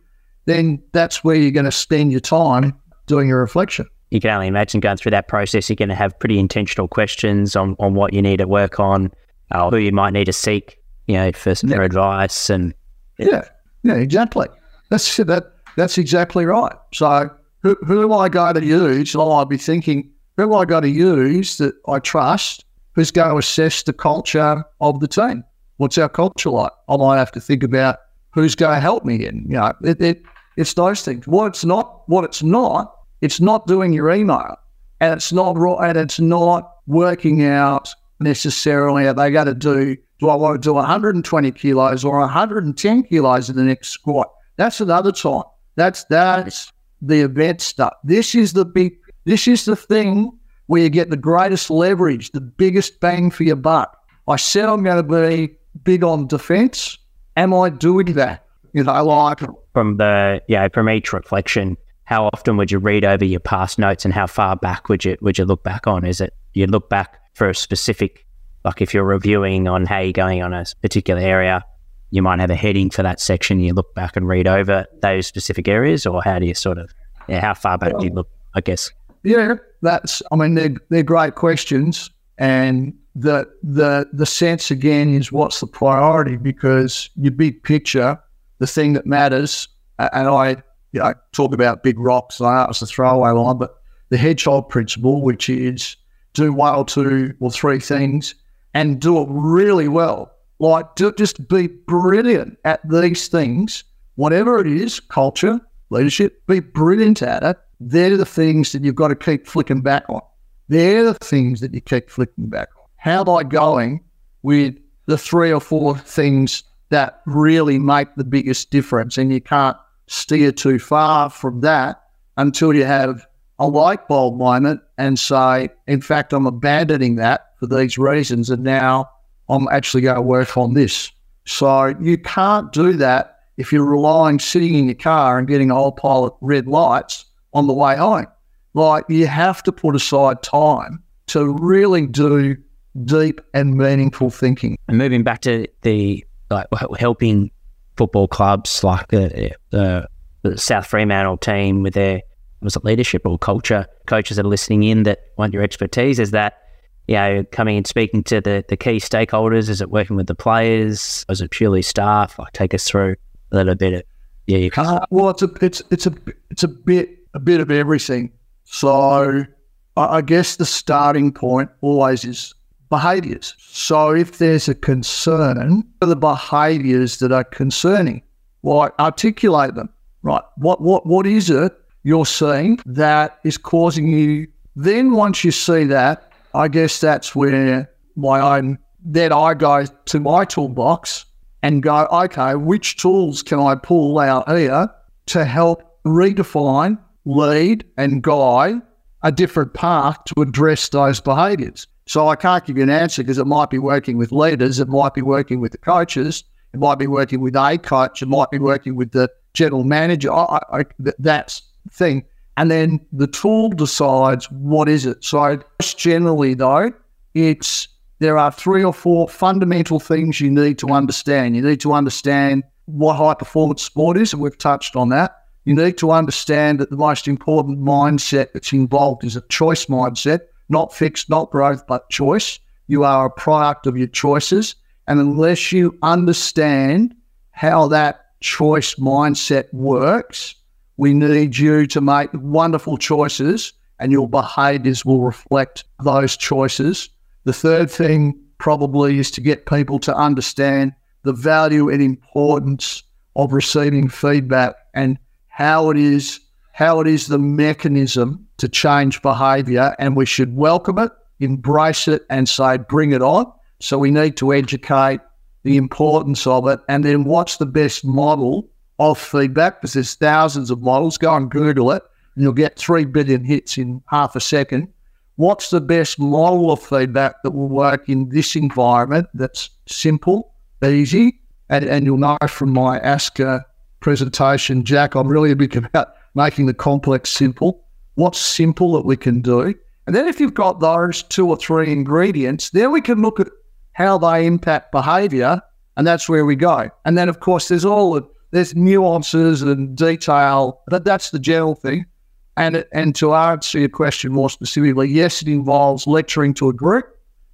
Then that's where you're going to spend your time doing your reflection. you can only imagine going through that process. You're going to have pretty intentional questions on, on what you need to work on, uh, who you might need to seek, you know, for, for advice. And Yeah, yeah, exactly. That's that. That's exactly right. So, who, who do I going to use? Well, I'll be thinking, who am I going to use that I trust? Who's going to assess the culture of the team? What's our culture like? I might have to think about who's going to help me in. You know, it, it it's those things. What it's not, what it's not, it's not doing your email, and it's not and it's not working out necessarily. Are they going to do? Do I want to do 120 kilos or 110 kilos in the next squat? That's another time. That's that's the event stuff. This is the big. This is the thing where you get the greatest leverage, the biggest bang for your buck. I said I'm going to be big on defense. Am I doing that? You know, like from the, yeah, from each reflection, how often would you read over your past notes and how far back would you, would you look back on? Is it you look back for a specific, like if you're reviewing on how you're going on a particular area, you might have a heading for that section. You look back and read over those specific areas, or how do you sort of, yeah, how far back do you look? I guess. Yeah, that's. I mean, they're they're great questions, and the the the sense again is what's the priority because your big picture, the thing that matters, and I you know talk about big rocks. I know it's a throwaway line, but the hedgehog principle, which is do one or two or three things and do it really well. Like do, just be brilliant at these things, whatever it is, culture, leadership, be brilliant at it. They're the things that you've got to keep flicking back on. They're the things that you keep flicking back on. How I going with the three or four things that really make the biggest difference? And you can't steer too far from that until you have a light bulb moment and say, in fact, I'm abandoning that for these reasons. And now I'm actually going to work on this. So you can't do that if you're relying sitting in your car and getting a whole pile of red lights on the way home. Like you have to put aside time to really do deep and meaningful thinking. And moving back to the like helping football clubs like the, the, the South Fremantle team with their was it leadership or culture coaches that are listening in that want your expertise is that you know, coming and speaking to the, the key stakeholders? Is it working with the players? Is it purely staff? Like, take us through a little bit of yeah. You can. Uh, well, it's a it's it's a it's a bit a bit of everything. So I guess the starting point always is behaviours. So if there's a concern for the behaviours that are concerning, well, articulate them. Right. What what what is it you're seeing that is causing you? Then once you see that, I guess that's where my own then I go to my toolbox and go, okay, which tools can I pull out here to help redefine, lead, and guide a different path to address those behaviours? So I can't give you an answer because it might be working with leaders, it might be working with the coaches, it might be working with a coach, it might be working with the general manager. I, I, that's the thing. And then the tool decides what is it. So generally, though, it's there are three or four fundamental things you need to understand. You need to understand what high performance sport is, and we've touched on that. You need to understand that the most important mindset that's involved is a choice mindset, not fixed, not growth, but choice. You are a product of your choices. And unless you understand how that choice mindset works, we need you to make wonderful choices and your behaviors will reflect those choices. The third thing probably is to get people to understand the value and importance of receiving feedback and how it is how it is the mechanism to change behavior and we should welcome it, embrace it and say bring it on. So we need to educate the importance of it and then what's the best model of feedback because there's thousands of models. Go and Google it, and you'll get three billion hits in half a second. What's the best model of feedback that will work in this environment that's simple, easy? And, and you'll know from my ASCA presentation, Jack, I'm really a bit about making the complex simple. What's simple that we can do? And then if you've got those two or three ingredients, then we can look at how they impact behavior, and that's where we go. And then, of course, there's all the there's nuances and detail, but that's the general thing. And and to answer your question more specifically, yes, it involves lecturing to a group,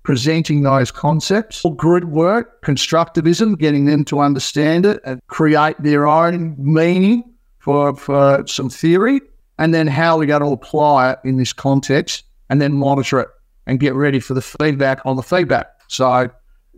presenting those concepts, Or grid work, constructivism, getting them to understand it and create their own meaning for, for some theory, and then how we're going to apply it in this context, and then monitor it and get ready for the feedback on the feedback. So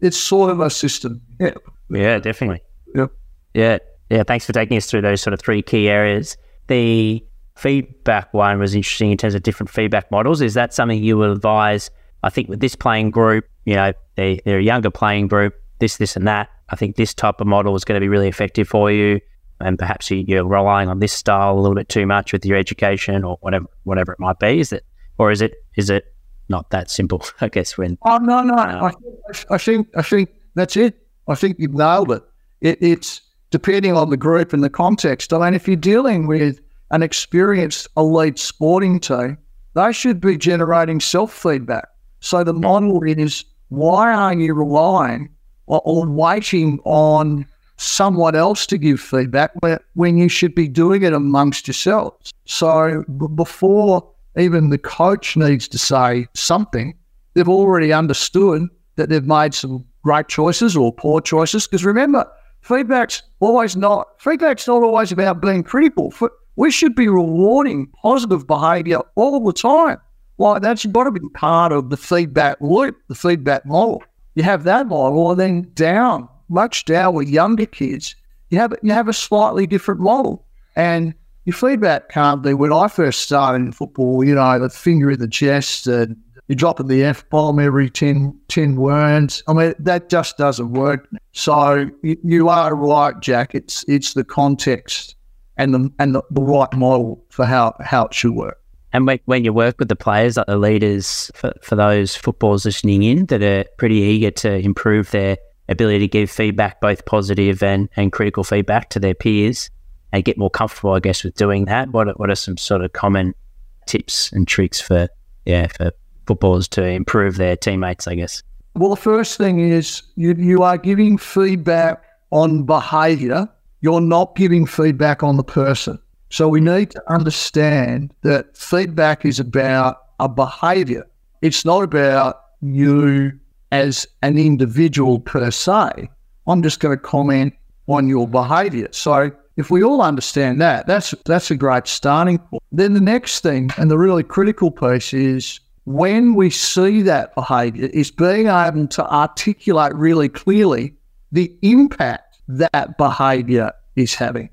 it's sort of a system. Yeah. Yeah, definitely. Yep. Yeah. Yeah, thanks for taking us through those sort of three key areas. The feedback one was interesting in terms of different feedback models. Is that something you will advise? I think with this playing group, you know, they, they're a younger playing group, this, this, and that. I think this type of model is going to be really effective for you. And perhaps you, are relying on this style a little bit too much with your education or whatever, whatever it might be. Is it, or is it, is it not that simple? I guess when. Oh no, no. I, um, I think, I think that's it. I think you've nailed it. it it's depending on the group and the context. I mean, if you're dealing with an experienced elite sporting team, they should be generating self feedback. So the model is why are you relying or, waiting on someone else to give feedback when you should be doing it amongst yourselves? So before even the coach needs to say something, they've already understood that they've made some great choices or poor choices. Because remember, feedback's always not feedback's not always about being critical. We should be rewarding positive behaviour all the time. Like that's got to be part of the feedback loop, the feedback model. You have that model, and then down, much down with younger kids, you have you have a slightly different model. And your feedback can't be when I first started in football, you know, the finger in the chest and you're dropping the F bomb every 10, 10 words. I mean, that just doesn't work. So you, are right, Jack. It's it's the context and the and the, the right model for how, how it should work. And when, you work with the players, like the leaders, for, for those footballers listening in that are pretty eager to improve their ability to give feedback, both positive and, and critical feedback to their peers and get more comfortable, I guess, with doing that, what what are some sort of common tips and tricks for, yeah, for footballers to improve their teammates, I guess? Well, the first thing is you, you are giving feedback on behavior. You're not giving feedback on the person. So we need to understand that feedback is about a behavior. It's not about you as an individual per se. I'm just going to comment on your behavior. So if we all understand that, that's that's a great starting point. Then the next thing and the really critical piece is when we see that behavior is being able to articulate really clearly the impact that behavior is having.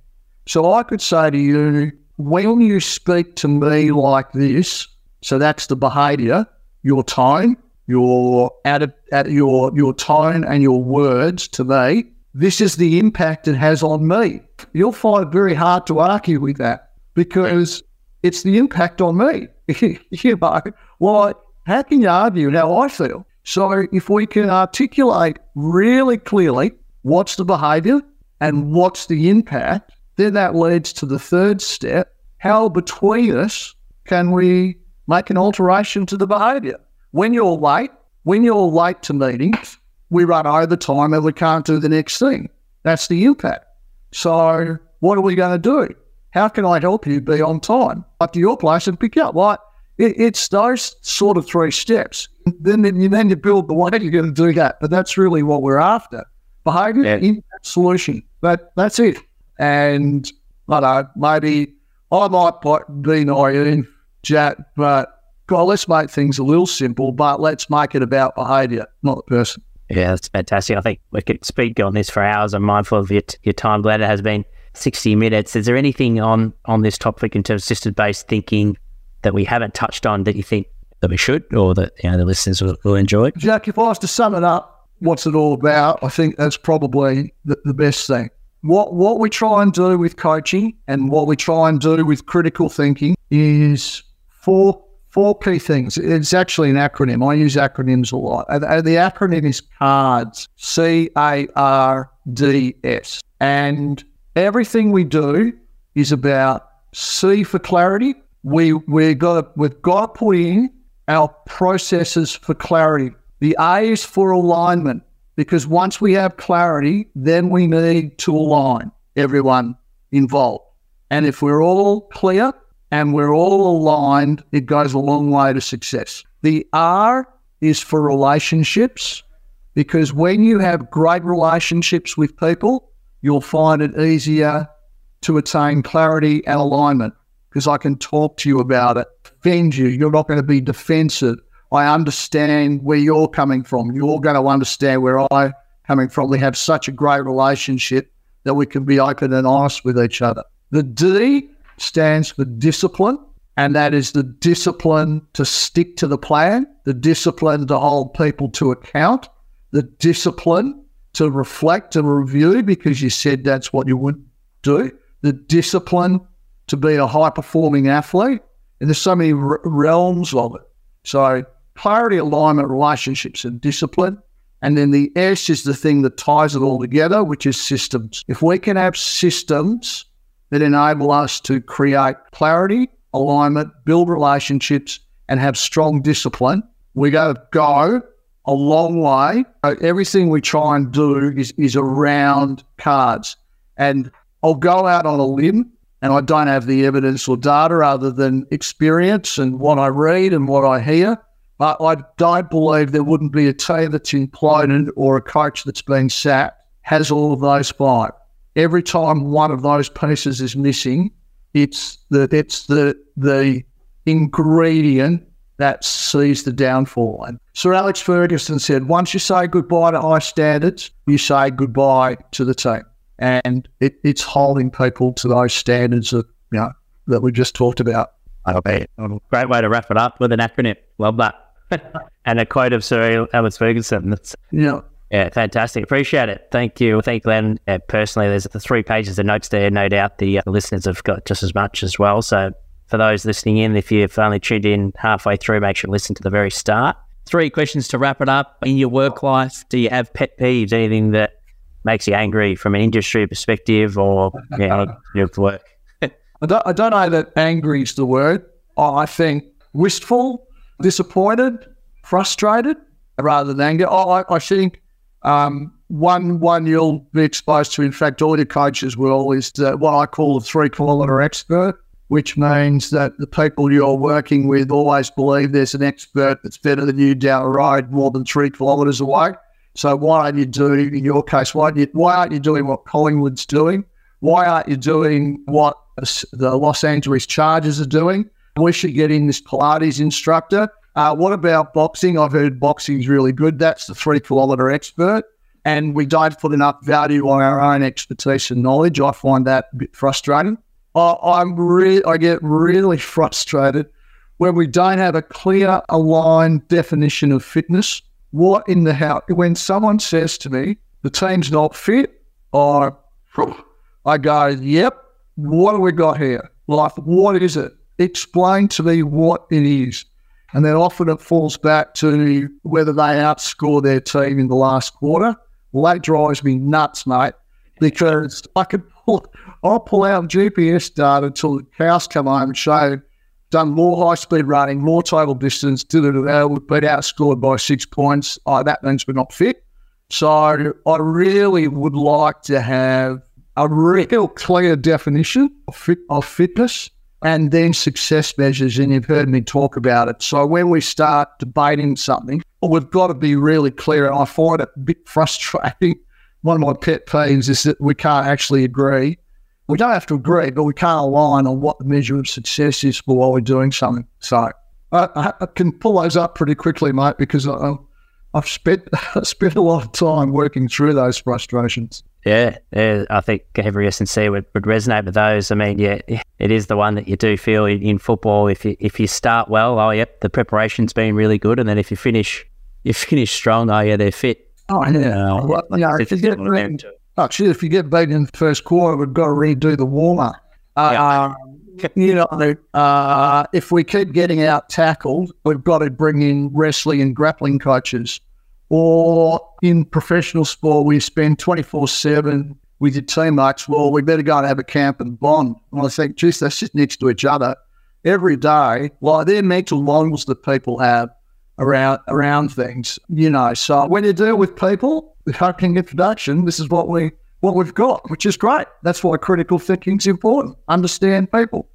So I could say to you, when you speak to me like this, so that's the behavior, your tone, your at, at your your tone and your words to me, this is the impact it has on me. You'll find it very hard to argue with that because it's the impact on me. you know, well, how can you argue how I feel? So if we can articulate really clearly what's the behavior and what's the impact, then that leads to the third step. How between us can we make an alteration to the behavior? When you're late, when you're late to meetings, we run overtime and we can't do the next thing. That's the impact. So what are we going to do? How can I help you be on time up to your place and pick up? Like it, it's those sort of three steps. Then, then you then you build the way you're going to do that. But that's really what we're after. Behavior, yeah. impact, solution. But that's it. And I don't know, maybe I might be naive, Jack, but God, let's make things a little simple, but let's make it about behavior, not the person. Yeah, that's fantastic. I think we could speak on this for hours. I'm mindful of your, your time. Glad it has been 60 minutes. Is there anything on, on this topic in terms of system based thinking that we haven't touched on that you think that we should or that you know, the listeners will, will enjoy? Jack, if I was to sum it up, what's it all about? I think that's probably the, the best thing. What, what we try and do with coaching and what we try and do with critical thinking is four four key things. It's actually an acronym. I use acronyms a lot. And the acronym is CARDS, C A R D S. And everything we do is about C for clarity. We we got we've got to put in our processes for clarity. The A is for alignment because once we have clarity, then we need to align everyone involved. And if we're all clear and we're all aligned, it goes a long way to success. The R is for relationships because when you have great relationships with people, you'll find it easier to attain clarity and alignment because I can talk to you about it, defend you. You're not going to be defensive. I understand where you're coming from. You're going to understand where I'm coming from. We have such a great relationship that we can be open and honest with each other. The D stands for discipline, and that is the discipline to stick to the plan, the discipline to hold people to account, the discipline to reflect and review because you said that's what you would do, the discipline to be a high performing athlete. And there's so many r- realms of it. So, clarity, alignment, relationships, and discipline. And then the S is the thing that ties it all together, which is systems. If we can have systems that enable us to create clarity, alignment, build relationships, and have strong discipline. We go go a long way. Everything we try and do is, is around cards. And I'll go out on a limb and I don't have the evidence or data other than experience and what I read and what I hear. But I don't believe there wouldn't be a team that's imploded or a coach that's been sacked has all of those five every time one of those pieces is missing, it's the it's the the ingredient that sees the downfall. And Sir Alex Ferguson said, once you say goodbye to high standards, you say goodbye to the team. And it, it's holding people to those standards that you know that we just talked about. Okay. Great way to wrap it up with an acronym. Love that. and a quote of Sir Alex Ferguson. That's yeah. Yeah, fantastic. Appreciate it. Thank you. Thank Glenn. Uh, personally, there's the three pages of notes there. No doubt the, uh, listeners have got just as much as well. So for those listening in, if you've only tuned in halfway through, make sure to listen to the very start. Three questions to wrap it up. In your work life, do you have pet peeves? Anything that makes you angry from an industry perspective or you know, your work? I don't, I don't know that angry is the word. I think wistful, disappointed, frustrated rather than anger. I, I think um, one one you'll be exposed to, in fact, all your coaches will, is the, what I call the three kilometre expert. which means that the people you're working with always believe there's an expert that's better than you down the road more than three kilometres away. So why aren't you doing, in your case, why, you, why aren't you doing what Collingwood's doing? Why aren't you doing what the Los Angeles Chargers are doing? We should get in this Pilates instructor. Uh, what about boxing? I've heard boxing's really good. That's the three kilometre expert. And we don't put enough value on our own expertise and knowledge. I find that a bit frustrating. I, am re- I get really frustrated when we don't have a clear, aligned definition of fitness. What in the hell? When someone says to me, the team's not fit, I, I go, yep, what have we got here? Like, what is it? Explain to me what it is. And then often it falls back to whether they outscore their team in the last quarter. Well, that drives me nuts, mate, because I could pull, I'll pull out GPS data until the cows come home and show done more high speed running, more total distance, did it, uh, we've been outscored by six points. Oh, that means we're not fit. So I really would like to have a real clear definition of, fit, of fitness and then success measures. And you've heard me talk about it. So when we start debating something, we've got to be really clear. And I find it a bit frustrating. One of my pet peeves is that we can't actually agree. We don't have to agree, but we can't align on what the measure of success is for while we're doing something. So I, I can pull those up pretty quickly, mate, because I, I've spent spent a lot of time working through those frustrations. Yeah, yeah, I think every S&C would, would resonate with those. I mean, yeah, it is the one that you do feel in, in, football. If you if you start well, oh yep, the preparation's been really good, and then if you finish you finish strong, oh yeah, they're fit. Oh yeah, uh, well, you know, if you get oh, shit, if you get beaten in the first quarter, we've got to redo the warm up. Uh, yeah. you know, uh, if we keep getting out tackled, we've got to bring in wrestling and grappling coaches or in professional sport, we spend 24 7 with your teammates. Well, we better go and have a camp and bond. And I think, geez, they sit next to each other every day. Like they're mental models that people have around around things, you know. So when you deal with people, the coaching introduction, this is what we what we've got, which is great. That's why critical thinking is important. Understand people.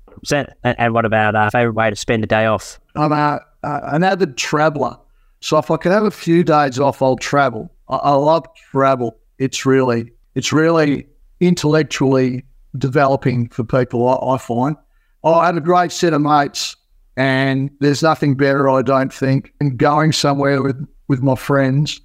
And, and what about our favorite way to spend a day off? I'm a, uh, an avid traveller. So if I can have a few days off, I'll travel. I, I love travel. It's really, it's really intellectually developing for people. I, I find. I have a great set of mates, and there's nothing better, I don't think, than going somewhere with with my friends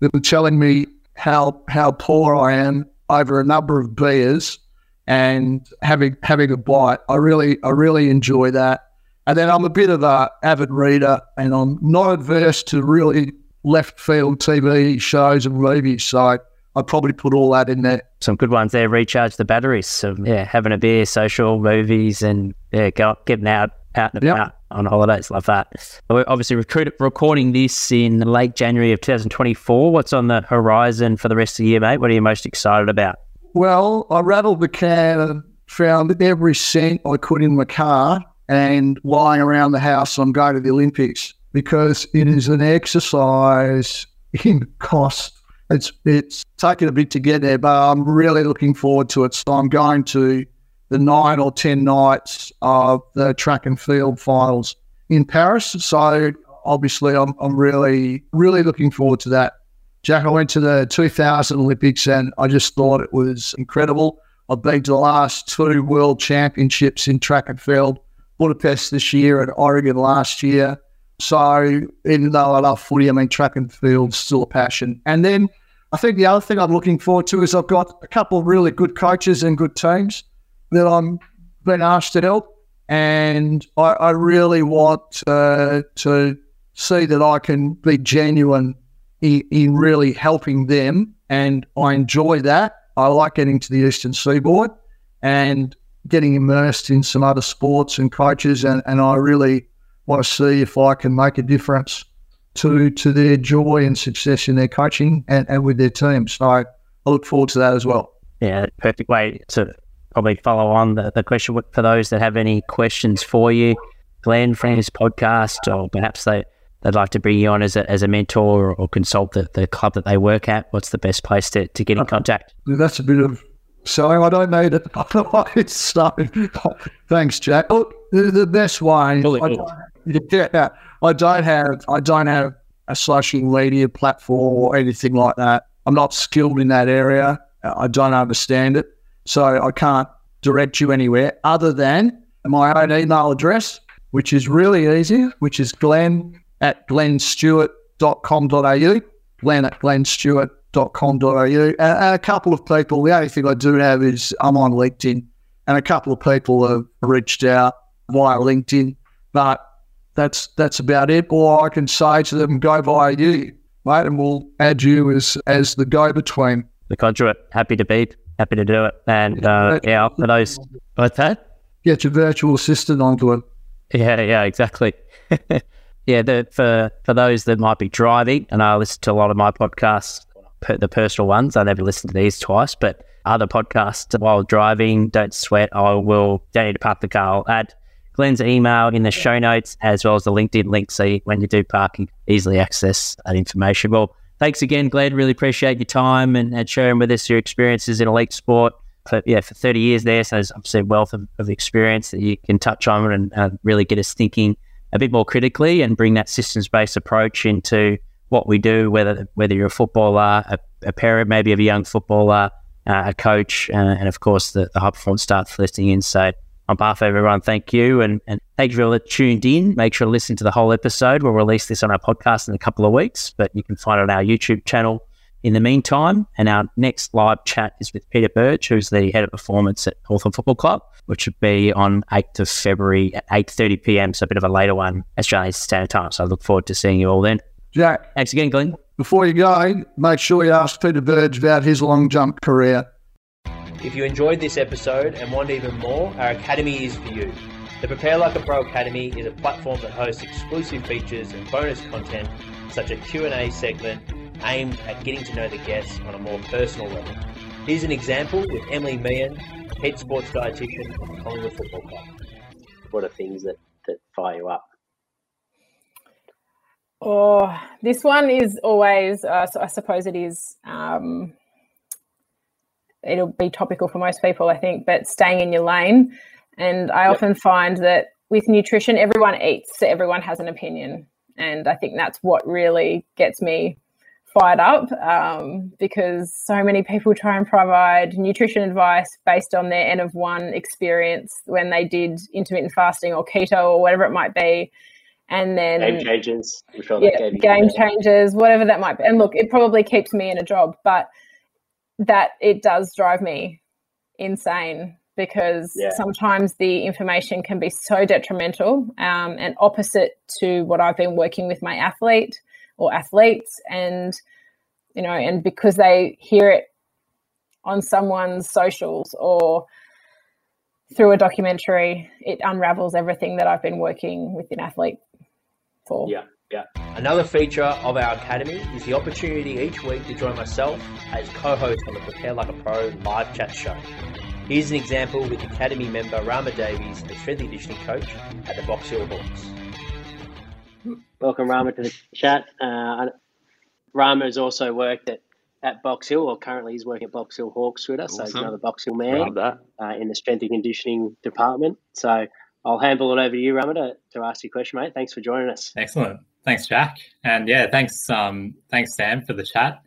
that were telling me how how poor I am over a number of beers and having having a bite. I really I really enjoy that. And then I'm a bit of a avid reader, and I'm not adverse to really left field TV shows and movies. So I'd probably put all that in there. Some good ones there. Recharge the batteries. So yeah, having a beer, social movies, and yeah, getting out out and about yep. on holidays. Love that. We're obviously recruit, recording this in late January of 2024. What's on the horizon for the rest of the year, mate? What are you most excited about? Well, I rattled the can, found every cent I could in the car, and lying around the house I'm going to the Olympics because it is an exercise in cost. It's it's taken a bit to get there, but I'm really looking forward to it. So I'm going to the nine or ten nights of the track and field finals in Paris. So obviously I'm I'm really really looking forward to that. Jack, I went to the 2000 Olympics and I just thought it was incredible. I've been to the last two world championships in track and field Budapest this year and Oregon last year. So even though I love footy, I mean, track and field still a passion. And then I think the other thing I'm looking forward to is I've got a couple of really good coaches and good teams that I'm been asked to help. And I, I really want uh, to see that I can be genuine in, in really helping them. And I enjoy that. I like getting to the Eastern Seaboard. And getting immersed in some other sports and coaches, and, and I really want to see if I can make a difference to to their joy and success in their coaching and, and with their team. So I look forward to that as well. Yeah, perfect way to probably follow on the, the question for those that have any questions for you, Glenn, from this podcast, or perhaps they, they'd like to bring you on as a, as a mentor or, or consult the, the club that they work at. What's the best place to, to get in contact? That's a bit of So I don't need it. Otherwise, so thanks, Jack. Look, the, the best way. I don't, yeah, I don't have. I don't have a social media platform or anything like that. I'm not skilled in that area. I don't understand it, so I can't direct you anywhere other than my own email address, which is really easy, which is glenn at glennstewart.com.au, glenn at glennstewart.com.au. And a couple of people, the only thing I do have is I'm on LinkedIn, and a couple of people have reached out via LinkedIn, but that's that's about it. Or I can say to them, go via you, mate, and we'll add you as as the go between. The conduit, happy to be, happy to do it. And uh, yeah, for those, what's that? Get your virtual assistant onto it. Yeah, yeah, exactly. yeah, the, for for those that might be driving, and I listen to a lot of my podcasts, the personal ones. I never listen to these twice, but other podcasts while driving, don't sweat. I will. Don't need to park the car. I'll add Glenn's email in the show notes as well as the LinkedIn link, so you, when you do park, you easily access that information. Well, thanks again, Glenn. Really appreciate your time and, and sharing with us your experiences in elite sport for yeah for 30 years there. So there's obviously wealth of, of experience that you can touch on and uh, really get us thinking a bit more critically and bring that systems based approach into what we do. Whether whether you're a footballer, a, a parent, maybe of a young footballer, uh, a coach, uh, and of course the, the high performance staff listening in. So on behalf of everyone, thank you and, and thank you for tuned in. Make sure to listen to the whole episode. We'll release this on our podcast in a couple of weeks, but you can find it on our YouTube channel in the meantime. And our next live chat is with Peter Burge, who's the head of performance at Hawthorn Football Club, which will be on 8th of February at 8.30 p.m. So a bit of a later one, Australian Standard Time. So I look forward to seeing you all then. Jack. Thanks again, Glenn. Before you go, make sure you ask Peter Burge about his long jump career. If you enjoyed this episode and want even more, our academy is for you. The Prepare Like a Pro Academy is a platform that hosts exclusive features and bonus content such as Q&A segment aimed at getting to know the guests on a more personal level. Here's an example with Emily Meehan, head sports dietitian at Collingwood Football Club. What are things that, that fire you up? Oh, this one is always, uh, so I suppose it is, um, it'll be topical for most people, I think, but staying in your lane. And I yep. often find that with nutrition, everyone eats, so everyone has an opinion. And I think that's what really gets me fired up um, because so many people try and provide nutrition advice based on their N of one experience when they did intermittent fasting or keto or whatever it might be. And then Game Changers, yeah, Game Changers, whatever that might be. And look, it probably keeps me in a job, but that it does drive me insane because yeah. sometimes the information can be so detrimental um, and opposite to what I've been working with my athlete or athletes and you know and because they hear it on someone's socials or through a documentary it unravels everything that I've been working with an athlete for. Yeah. Yeah. Another feature of our academy is the opportunity each week to join myself as co-host on the Prepare Like a Pro live chat show. Here's an example with Academy member Rama Davies, a strength conditioning coach at the Box Hill Hawks. Welcome, Rama, to the chat. Uh, Rama has also worked at, at Box Hill, or currently he's working at Box Hill Hawks with us, awesome. so he's another Box Hill man uh, in the strength and conditioning department. So I'll handle it over to you, Rama, to, to ask your question, mate. Thanks for joining us. Excellent. Thanks, Jack. And yeah, thanks, um, thanks, Sam, for the chat.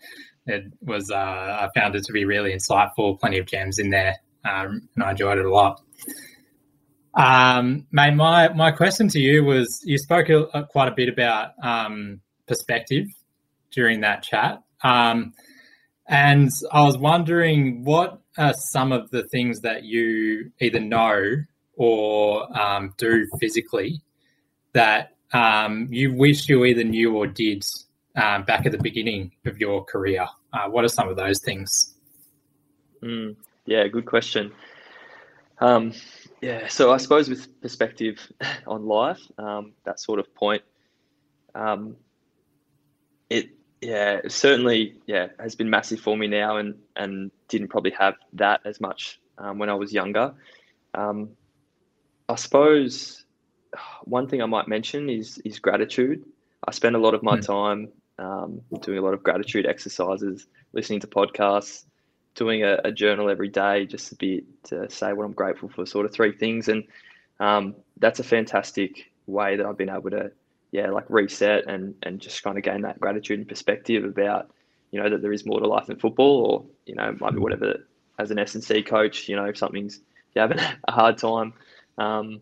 It was, uh, I found it to be really insightful, plenty of gems in there, um, and I enjoyed it a lot. Um, mate, my, my question to you was you spoke a, quite a bit about um, perspective during that chat. Um, and I was wondering what are some of the things that you either know or um, do physically that um, you wish you either knew or did um, back at the beginning of your career? Uh, what are some of those things? Mm, yeah, good question. Um, yeah, so I suppose with perspective on life, um, that sort of point, um, it yeah certainly yeah has been massive for me now, and and didn't probably have that as much um, when I was younger. Um, I suppose one thing I might mention is is gratitude. I spend a lot of my mm. time um, doing a lot of gratitude exercises, listening to podcasts, doing a, a, journal every day, just a bit to say what I'm grateful for, sort of three things, and um, that's a fantastic way that I've been able to, yeah, like reset and and just kind of gain that gratitude and perspective about, you know, that there is more to life than football, or you know, might be whatever. As an S and C coach, you know, if something's you're having a hard time, um,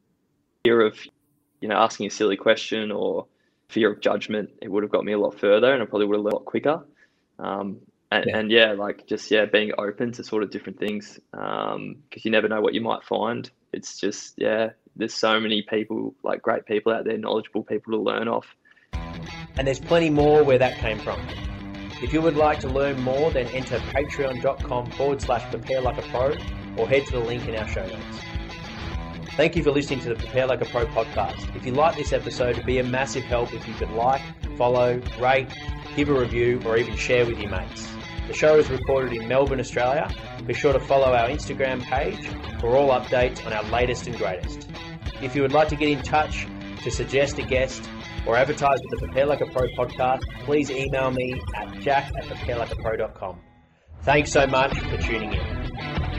fear of you know asking a silly question or fear of judgment, it would have got me a lot further, and I probably would have learned a lot quicker. Um, and, yeah. and, yeah. like just yeah, being open to sort of different things because um, you never know what you might find. It's just yeah, there's so many people like great people out there, knowledgeable people to learn off. And there's plenty more where that came from. If you would like to learn more, then enter patreon.com forward slash prepare like a pro or head to the link in our show notes. Thank you for listening to the Prepare Like a Pro podcast. If you like this episode, it'd be a massive help if you could like, follow, rate, give a review, or even share with your mates. The show is recorded in Melbourne, Australia. Be sure to follow our Instagram page for all updates on our latest and greatest. If you would like to get in touch to suggest a guest or advertise with the Prepare Like a Pro podcast, please email me at jack at preparelikeapro.com. Thanks so much for tuning in.